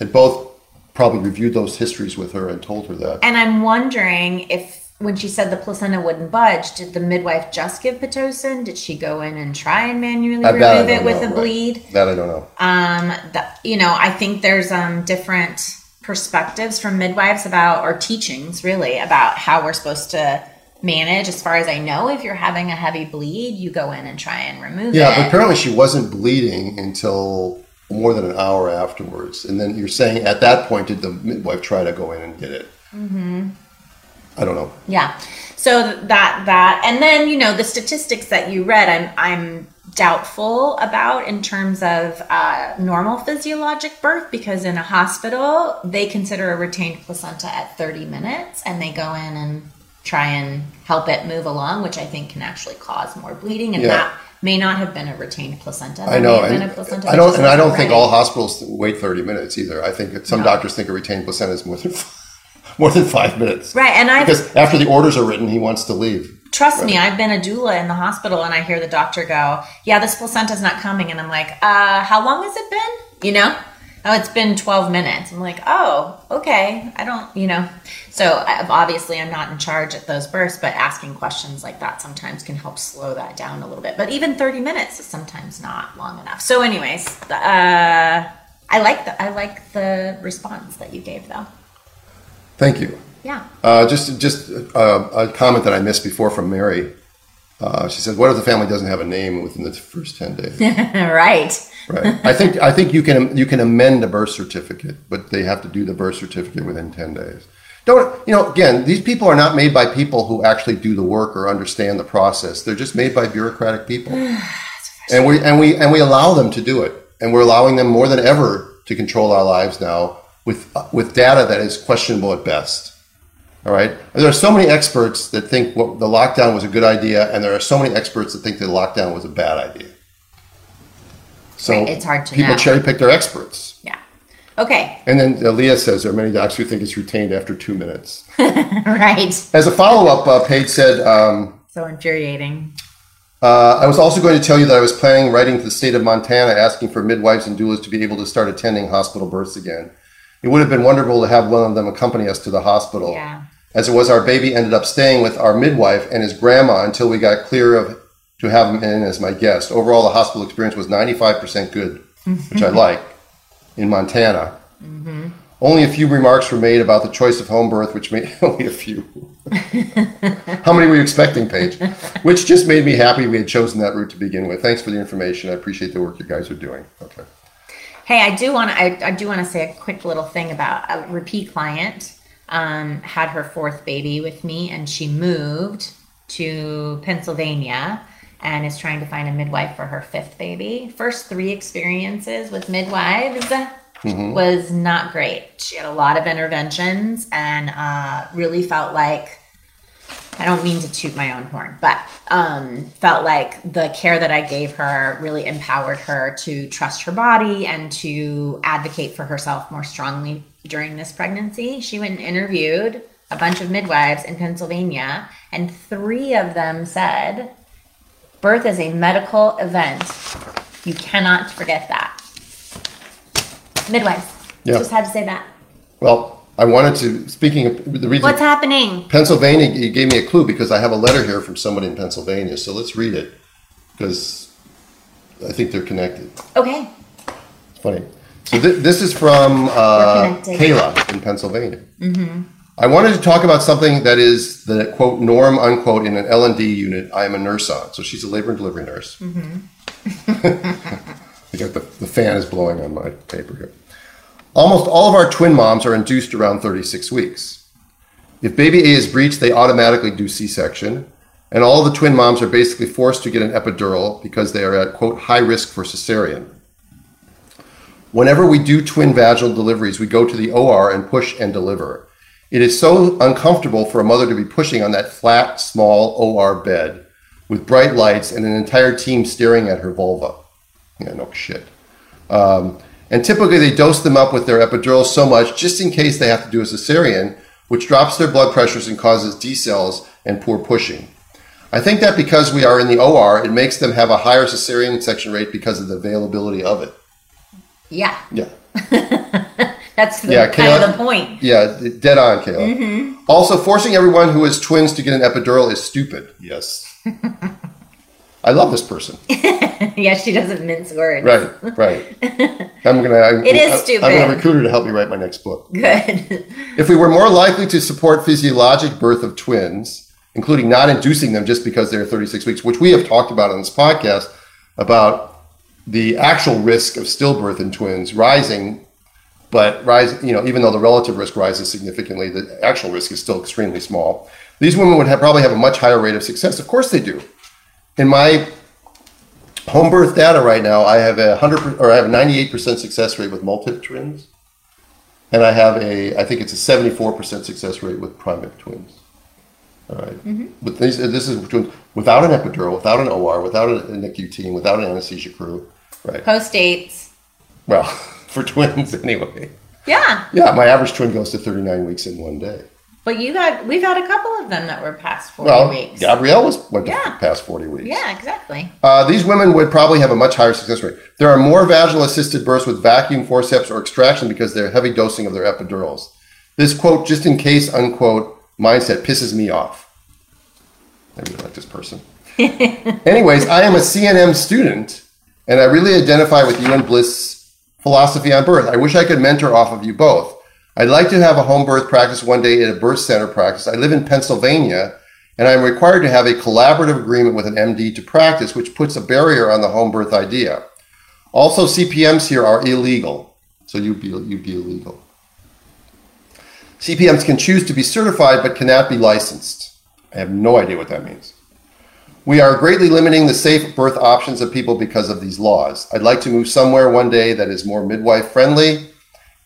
had both probably reviewed those histories with her and told her that. And I'm wondering if when she said the placenta wouldn't budge, did the midwife just give pitocin? Did she go in and try and manually I remove it with know, a right. bleed? That I don't know. Um, that you know, I think there's um different perspectives from midwives about or teachings really about how we're supposed to manage. As far as I know, if you're having a heavy bleed, you go in and try and remove Yeah, it. but apparently she wasn't bleeding until more than an hour afterwards. And then you're saying at that point, did the midwife try to go in and get it? Mm-hmm. I don't know. Yeah. So that that and then you know the statistics that you read, I'm I'm doubtful about in terms of uh, normal physiologic birth because in a hospital they consider a retained placenta at 30 minutes and they go in and try and help it move along, which I think can actually cause more bleeding and Yeah. that may not have been a retained placenta. That I know, may have been and I don't, and I don't think all hospitals wait 30 minutes either. I think some No. doctors think a retained placenta is more than more than five minutes. Right, and I Because after the orders are written, he wants to leave. Trust me, I've been a doula in the hospital and I hear the doctor go, Yeah, this placenta's not coming. And I'm like, uh, how long has it been? You know? Oh, it's been 12 minutes. I'm like, oh, okay. I don't, you know. So obviously, I'm not in charge at those births, but asking questions like that sometimes can help slow that down a little bit. But even 30 minutes is sometimes not long enough. So, anyways, uh, I like the I like the response that you gave, though. Thank you. Yeah. Uh, just just uh, a comment that I missed before from Mary. Uh, she said, "What if the family doesn't have a name within the first ten days?" right. right. I think I think you can you can amend a birth certificate, but they have to do the birth certificate within ten days. Don't you know? Again, these people are not made by people who actually do the work or understand the process. They're just made by bureaucratic people, and we and we and we allow them to do it, and we're allowing them more than ever to control our lives now with with data that is questionable at best. All right. And there are so many experts that think what, the lockdown was a good idea, and there are so many experts that think the lockdown was a bad idea. So Right, it's hard to people know. cherry pick their experts. Yeah. Okay. And then uh, Leah says there are many docs who think it's retained after two minutes. right. As a follow up, uh, Paige said, um, So infuriating. Uh, I was also going to tell you that I was planning writing to the state of Montana asking for midwives and doulas to be able to start attending hospital births again. It would have been wonderful to have one of them accompany us to the hospital. Yeah. As it was, our baby ended up staying with our midwife and his grandma until we got clear of to have him in as my guest. Overall, the hospital experience was 95% good, which I mm-hmm. like, in Montana. Mm-hmm. Only a few remarks were made about the choice of home birth, which made only a few. How many were you expecting, Paige? Which just made me happy we had chosen that route to begin with. Thanks for the information. I appreciate the work you guys are doing. Okay. Hey, I do want to. I, I do want to say a quick little thing about a repeat client. Um, had her fourth baby with me, and she moved to Pennsylvania and is trying to find a midwife for her fifth baby. First three experiences with midwives was not great. She had a lot of interventions and uh, really felt like I don't mean to toot my own horn, but um, felt like the care that I gave her really empowered her to trust her body and to advocate for herself more strongly during this pregnancy. She went and interviewed a bunch of midwives in Pennsylvania, and three of them said, Birth is a medical event. You cannot forget that. Midwives. Yeah. Just had to say that. Well, I wanted to, speaking of the reason. What's happening? Pennsylvania, you gave me a clue because I have a letter here from somebody in Pennsylvania. So let's read it because I think they're connected. Okay. It's funny. So th- this is from uh. Kayla in Pennsylvania. Mm-hmm. I wanted to talk about something that is the quote norm unquote in an L and D unit. I am a nurse on, so she's a labor and delivery nurse. I got the, the fan is blowing on my paper here. Almost all of our twin moms are induced around 36 weeks. If baby A is breached, they automatically do C-section, and all the twin moms are basically forced to get an epidural because they are at quote high risk for cesarean. Whenever we do twin vaginal deliveries, we go to the OR and push and deliver. It is so uncomfortable for a mother to be pushing on that flat, small OR bed with bright lights and an entire team staring at her vulva. Yeah, no shit. Um, and typically they dose them up with their epidural so much just in case they have to do a cesarean, which drops their blood pressures and causes decels and poor pushing. I think that because we are in the OR, it makes them have a higher cesarean section rate because of the availability of it. Yeah. Yeah. That's the, Yeah, kind Kayla- of the point. Yeah, dead on, Kayla. Mm-hmm. Also, forcing everyone who has twins to get an epidural is stupid. Yes. I love this person. yeah, she doesn't mince words. Right, right. I'm gonna. I, It is I- stupid. I'm gonna recruit her to help me write my next book. Good. If we were more likely to support physiologic birth of twins, including not inducing them just because they're 36 weeks, which we have talked about on this podcast about the actual risk of stillbirth in twins rising, but rise, you know, even though the relative risk rises significantly, the actual risk is still extremely small. These women would have, probably have a much higher rate of success. Of course they do. In my home birth data right now, I have a hundred or I have a 98% success rate with multip twins. And I have a, I think it's a 74% success rate with primip twins. All right. Mm-hmm. But these, this is twins without an epidural, without an OR, without a, a NICU team, without an anesthesia crew. Right. Post dates. Well, for twins anyway. Yeah. Yeah, my average twin goes to 39 weeks in one day. But you got, we've had a couple of them that were past 40 Well, weeks. Gabrielle was went to Yeah. past 40 weeks. Yeah, exactly. Uh, these women would probably have a much higher success rate. There are more vaginal assisted births with vacuum forceps or extraction because they're heavy dosing of their epidurals. This quote, just in case, unquote, mindset pisses me off. I really like this person. Anyways, I am a CNM student and I really identify with you and Bliss' philosophy on birth. I wish I could mentor off of you both. I'd like to have a home birth practice one day at a birth center practice. I live in Pennsylvania and I'm required to have a collaborative agreement with an MD to practice, which puts a barrier on the home birth idea. Also, CPMs here are illegal, so you'd be, you'd be illegal. CPMs can choose to be certified but cannot be licensed. I have no idea what that means. We are greatly limiting the safe birth options of people because of these laws. I'd like to move somewhere one day that is more midwife friendly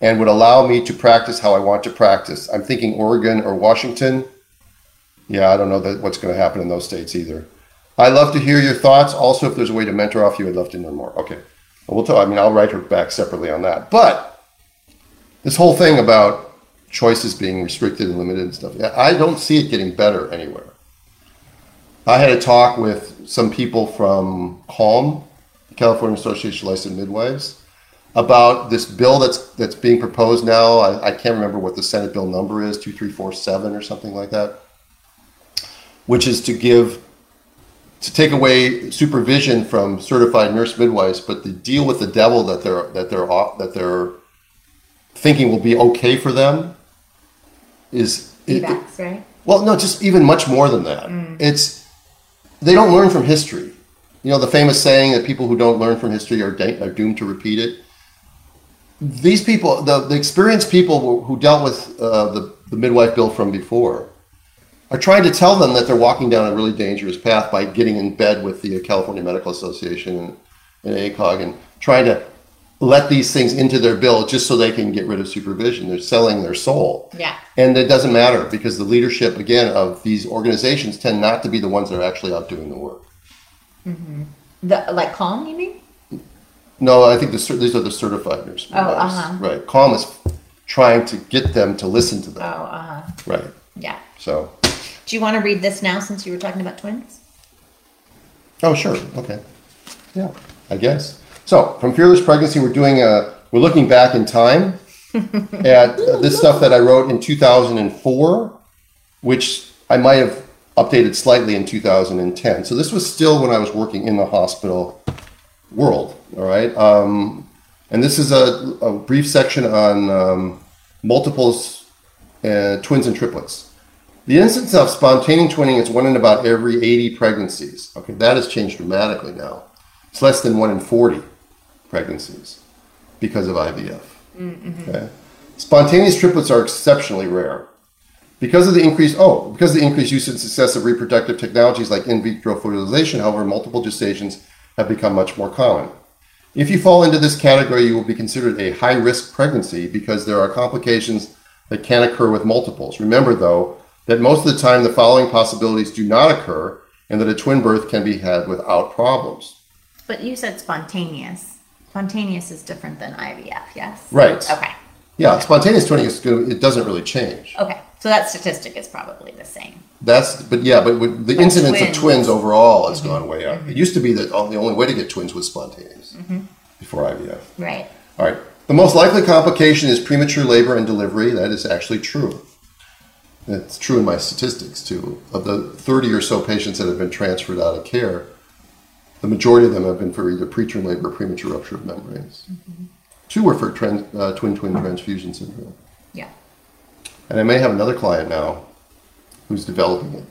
and would allow me to practice how I want to practice. I'm thinking Oregon or Washington. Yeah, I don't know that what's going to happen in those states either. I love to hear your thoughts. Also, if there's a way to mentor off you, I'd love to know more. Okay, well, tell. I mean, I'll write her back separately on that. But this whole thing about choices being restricted and limited and stuff, I don't see it getting better anywhere. I had a talk with some people from CALM, the California Association of Licensed Midwives, about this bill that's that's being proposed now. I, I can't remember what the Senate bill number is, two three four seven or something like that, which is to give to take away supervision from certified nurse midwives, but the deal with the devil that they're that they're that they're thinking will be okay for them is it, Feedbacks, right? well, no, just even much more than that. Mm. It's they don't learn from history. You know the famous saying that people who don't learn from history are, da- are doomed to repeat it. These people, the, the experienced people who- who dealt with uh, the, the midwife bill from before, are trying to tell them that they're walking down a really dangerous path by getting in bed with the California Medical Association and, and ACOG and trying to let these things into their bill just so they can get rid of supervision. They're selling their soul. Yeah. And it doesn't matter because the leadership, again, of these organizations tend not to be the ones that are actually out doing the work. The like calm, you mean? No, I think the, cer- these are the certified nurse Oh, uh-huh. Right. Calm is trying to get them to listen to them. Oh, them. uh huh. Right. Yeah. So, Do you want to read this now since you were talking about twins? oh, sure. Okay. Yeah, I guess. So, from Fearless Pregnancy, we're doing a, we're looking back in time at uh, this stuff that I wrote in 2004, which I might have updated slightly in 2010. So this was still when I was working in the hospital world. All right. Um, and this is a, a brief section on um, multiples, uh, twins and triplets. The incidence of spontaneous twinning is one in about every 80 pregnancies. Okay, that has changed dramatically now. It's less than one in 40 pregnancies because of IVF. Okay. Spontaneous triplets are exceptionally rare. Because of the increased oh, because of the increased use and success of reproductive technologies like in vitro fertilization, however, multiple gestations have become much more common. If you fall into this category, you will be considered a high risk pregnancy because there are complications that can occur with multiples. Remember, though, that most of the time the following possibilities do not occur and that a twin birth can be had without problems. But you said spontaneous. Spontaneous is different than IVF, yes? Right. Okay. Yeah, spontaneous twinning is. It doesn't really change. Okay. So that statistic is probably the same. That's, but yeah, but with the But incidence of twins. twins overall has mm-hmm. gone way up. It mm-hmm. used to be that all, the only way to get twins was spontaneous mm-hmm. before IVF. Right. All right. The most likely complication is premature labor and delivery. That is actually true. That's true in my statistics too. Of the 30 or so patients that have been transferred out of care, the majority of them have been for either preterm labor or premature rupture of membranes. Two were for trans, uh, twin twin transfusion syndrome. And I may have another client now who's developing it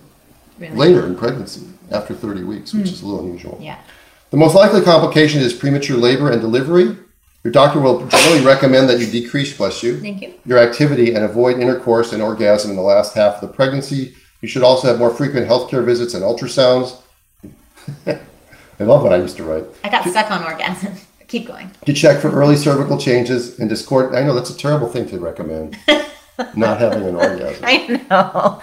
Really. later in pregnancy after 30 weeks, which hmm. is a little unusual. Yeah. The most likely complication is premature labor and delivery. Your doctor will generally recommend that you decrease, bless you, Thank you. your activity and avoid intercourse and orgasm in the last half of the pregnancy. You should also have more frequent healthcare visits and ultrasounds. I love what I used to write. I got stuck on orgasm. Keep going. To check for early cervical changes and discord. I know that's a terrible thing to recommend. Not having an orgasm. I know.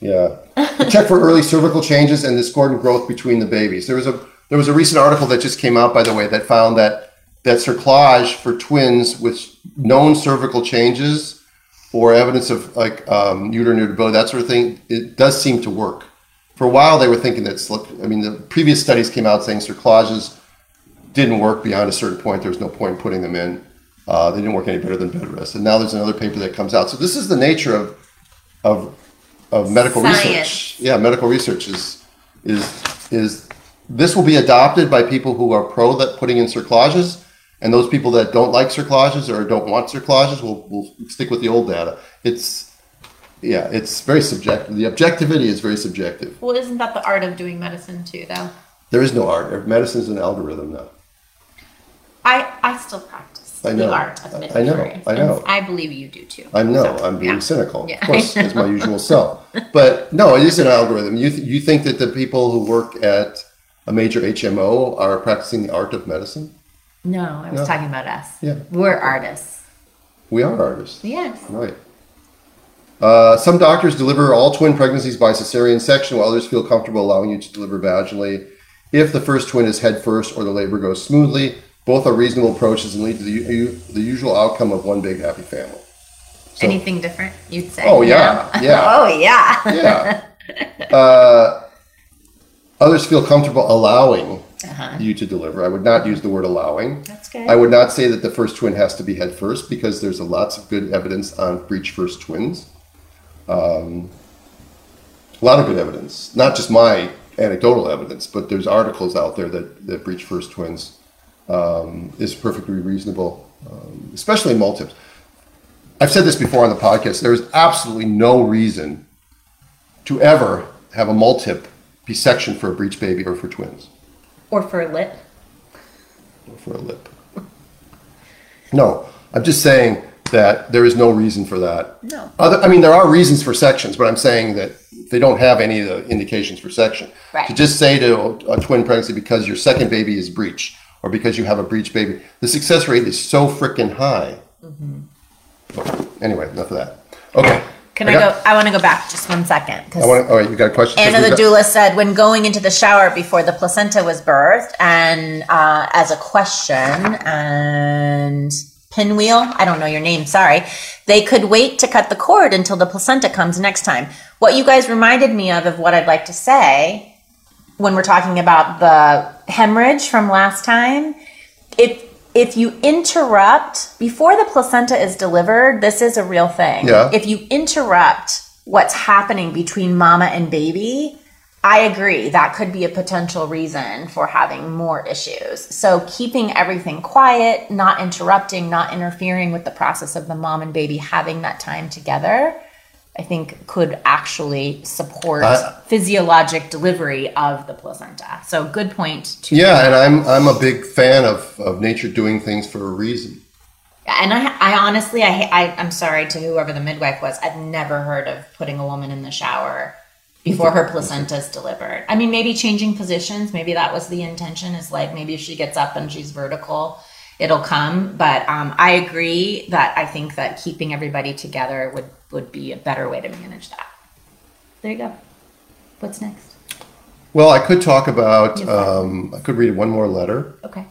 Yeah. Check for early cervical changes and discordant growth between the babies. There was a there was a recent article that just came out, by the way, that found that that cerclage for twins with known cervical changes or evidence of like um, uterine irritability, that sort of thing, it does seem to work. For a while, they were thinking that slip. I mean, the previous studies came out saying cerclages didn't work beyond a certain point. There was no point in putting them in. Uh, they didn't work any better than bed rest. And now there's another paper that comes out. So this is the nature of of of medical Science. research. Yeah, medical research is is is this will be adopted by people who are pro that putting in cerclages, and those people that don't like cerclages or don't want cerclages will will stick with the old data. It's yeah, it's very subjective. The objectivity is very subjective. Well, isn't that the art of doing medicine too, though? There is no art. Medicine is an algorithm now. I I still practice I know. the art of I- I know. I know. And I believe you do too. I know So, I'm being yeah. cynical, Yeah. of course, as my usual self. But no, it is an algorithm. You th- you think that the people who work at a major HMO are practicing the art of medicine? No, I was No. talking about us. Yeah. We're artists. We are artists, Yes. right? Uh, some doctors deliver all twin pregnancies by cesarean section, while others feel comfortable allowing you to deliver vaginally. If the first twin is head first or the labor goes smoothly, both are reasonable approaches and lead to the, u- the usual outcome of one big happy family. So- Anything different? You'd say? Oh, yeah, No? yeah. oh yeah. yeah. Uh, others feel comfortable allowing Uh-huh. you to deliver. I would not use the word allowing. That's good. I would not say that the first twin has to be head first because there's a lots of good evidence on breech first twins. Um, a lot of good evidence, not just my anecdotal evidence, but there's articles out there that, that breech first twins um, is perfectly reasonable, um, especially in multips. I've said this before on the podcast. There is absolutely no reason to ever have a multip be sectioned for a breech baby or for twins or for a lip. or for a lip. No, I'm just saying that there is no reason for that. No. Other, I mean, there are reasons for sections, but I'm saying that they don't have any of the indications for section. Right. To just say to a, a twin pregnancy because your second baby is breech or because you have a breech baby, the success rate is so freaking high. Anyway, enough of that. Okay. Can I, got- go? I want to go back just one second. I want. All right, you got a question. Anna the doula said when going into the shower before the placenta was birthed, and uh, as a question, and pinwheel, I don't know your name, sorry, they could wait to cut the cord until the placenta comes next time. What you guys reminded me of, of what I'd like to say when we're talking about the hemorrhage from last time, if if you interrupt before the placenta is delivered, this is a real thing. Yeah. If you interrupt what's happening between mama and baby, I agree that could be a potential reason for having more issues. So keeping everything quiet, not interrupting, not interfering with the process of the mom and baby having that time together, I think could actually support I- physiologic delivery of the placenta. So good point to Yeah, and I'm I'm a big fan of, of nature doing things for a reason. And I, I honestly, I, I, I'm sorry to whoever the midwife was. I've never heard of putting a woman in the shower before her placenta is delivered. I mean, maybe changing positions. Maybe that was the intention. Is like maybe if she gets up and she's vertical, it'll come. But um, I agree that I think that keeping everybody together would would be a better way to manage that. There you go. What's next? Well, I could talk about. Um, I could read one more letter, Okay.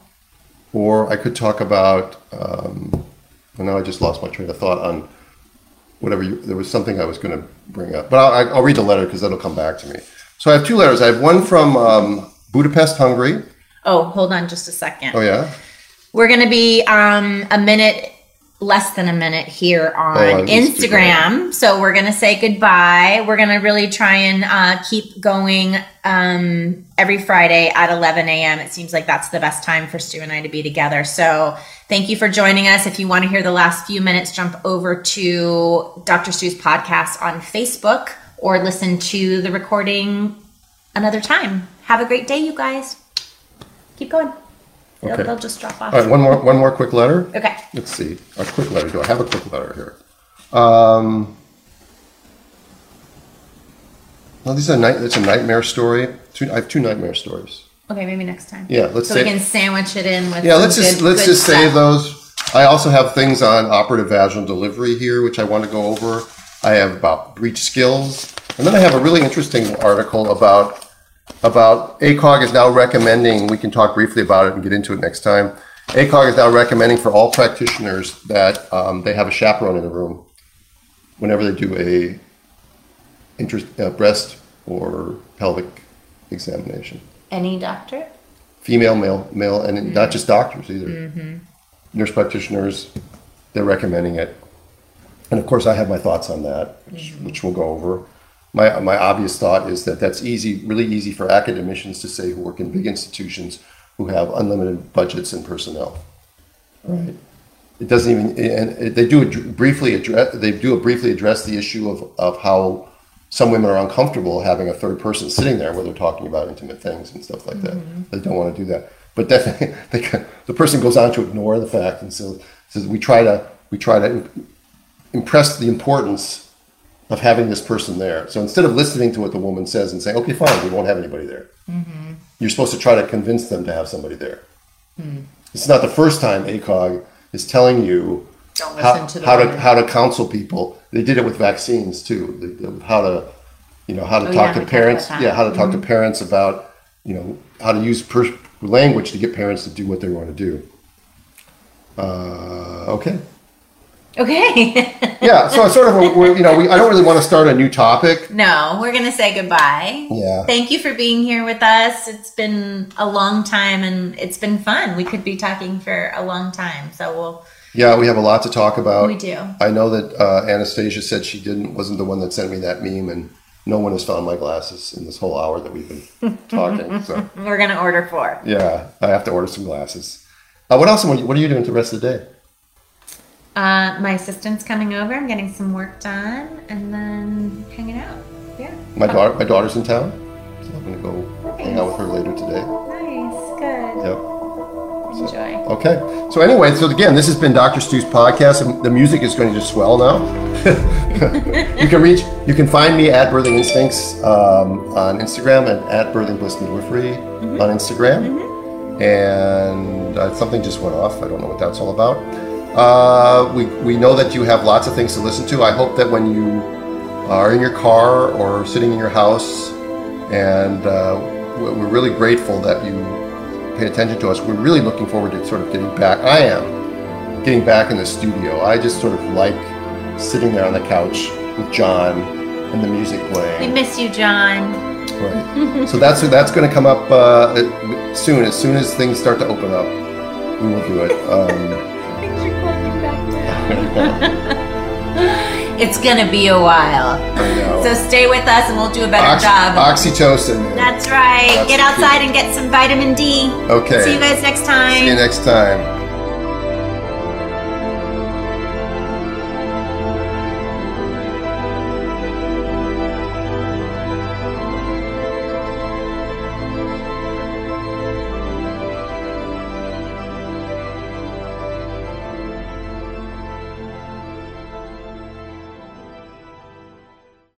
or I could talk about. Um, well, now I just lost my train of thought on whatever. You, there was something I was going to bring up, but I'll, I'll read the letter because that'll come back to me. So I have two letters. I have one from um, Budapest, Hungary. Oh, hold on just a second. Oh yeah. We're going to be um, a minute, less than a minute here on Oh, on Instagram. So we're going to say goodbye. We're going to really try and uh, keep going um, every Friday at 11 a.m. It seems like that's the best time for Stu and I to be together. So thank you for joining us. If you want to hear the last few minutes, jump over to Dr. Stu's podcast on Facebook or listen to the recording another time. Have a great day, you guys. Keep going. They'll, Okay. they'll just drop off. All right. One more. One more quick letter. Okay. Let's see. A quick letter. Do I have a quick letter here? Um, well, this is a night. It's a nightmare story. Two, I have two nightmare stories. Okay, maybe next time. Yeah, let's so say- we can sandwich it in with. Yeah, let's just good- let's good just save stuff. those. I also have things on operative vaginal delivery here, which I want to go over. I have about breech skills, and then I have a really interesting article about about ACOG is now recommending. We can talk briefly about it and get into it next time. ACOG is now recommending for all practitioners that um, they have a chaperone in the room whenever they do a interest, uh, breast or pelvic examination Any doctor? female, male, male, and not just doctors either. Nurse practitioners, they're recommending it. And of course, I have my thoughts on that, which, which we'll go over. My, my obvious thought is that that's easy, really easy for academicians to say who work in big institutions who have unlimited budgets and personnel. Right? It doesn't even, and they do briefly address, they do briefly address the issue of, of how some women are uncomfortable having a third person sitting there where they're talking about intimate things and stuff like that. Mm-hmm. They don't want to do that. But then they, the person goes on to ignore the fact and so says we try to we try to impress the importance of having this person there. So instead of listening to what the woman says and saying, "Okay, fine, we won't have anybody there," you're supposed to try to convince them to have somebody there. It's not the first time ACOG is telling you how, to how to how to counsel people. They did it with vaccines too. They- they- How to you know how to Oh, talk yeah, to parents. Yeah, how to talk to parents about you know how to use per- language to get parents to do what they want to do. Uh, okay. Okay. Yeah, so I sort of we're, you know we, I don't really want to start a new topic. no, we're gonna say goodbye. Yeah. Thank you for being here with us. It's been a long time and it's been fun. We could be talking for a long time. So we'll Yeah, we have a lot to talk about. we do. I know that uh, Anastasia said she didn't wasn't the one that sent me that meme, and no one has found my glasses in this whole hour that we've been talking. So We're gonna order four. yeah, I have to order some glasses. Uh, what else? What are you doing the rest of the day? Uh, my assistant's coming over. I'm getting some work done and then hanging out. Yeah. My daughter, my daughter's in town, so I'm gonna go hang out with her later today. Nice. Good. Yep. Enjoy. Okay. So anyway, so again, this has been Dr. Stu's podcast, and the music is going to just swell now. you can reach, you can find me at Birthing Instincts um, on Instagram and at Birthing Bliss Midwifery on Instagram. And uh, something just went off. I don't know what that's all about. Uh, we, we know that you have lots of things to listen to. I hope that when you are in your car or sitting in your house, and uh, we- we're really grateful that you pay attention to us. We're really looking forward to sort of getting back. I am getting back in the studio. I just sort of like sitting there on the couch with John and the music playing. We miss you, John. Right. so that's that's going to come up uh, soon. As soon as things start to open up, we will do it. Um, it's gonna be a while. So stay with us and we'll do a better Ox- job. oxytocin. That's right. That's Get outside and get some vitamin D. Okay. See you guys next time. See you next time.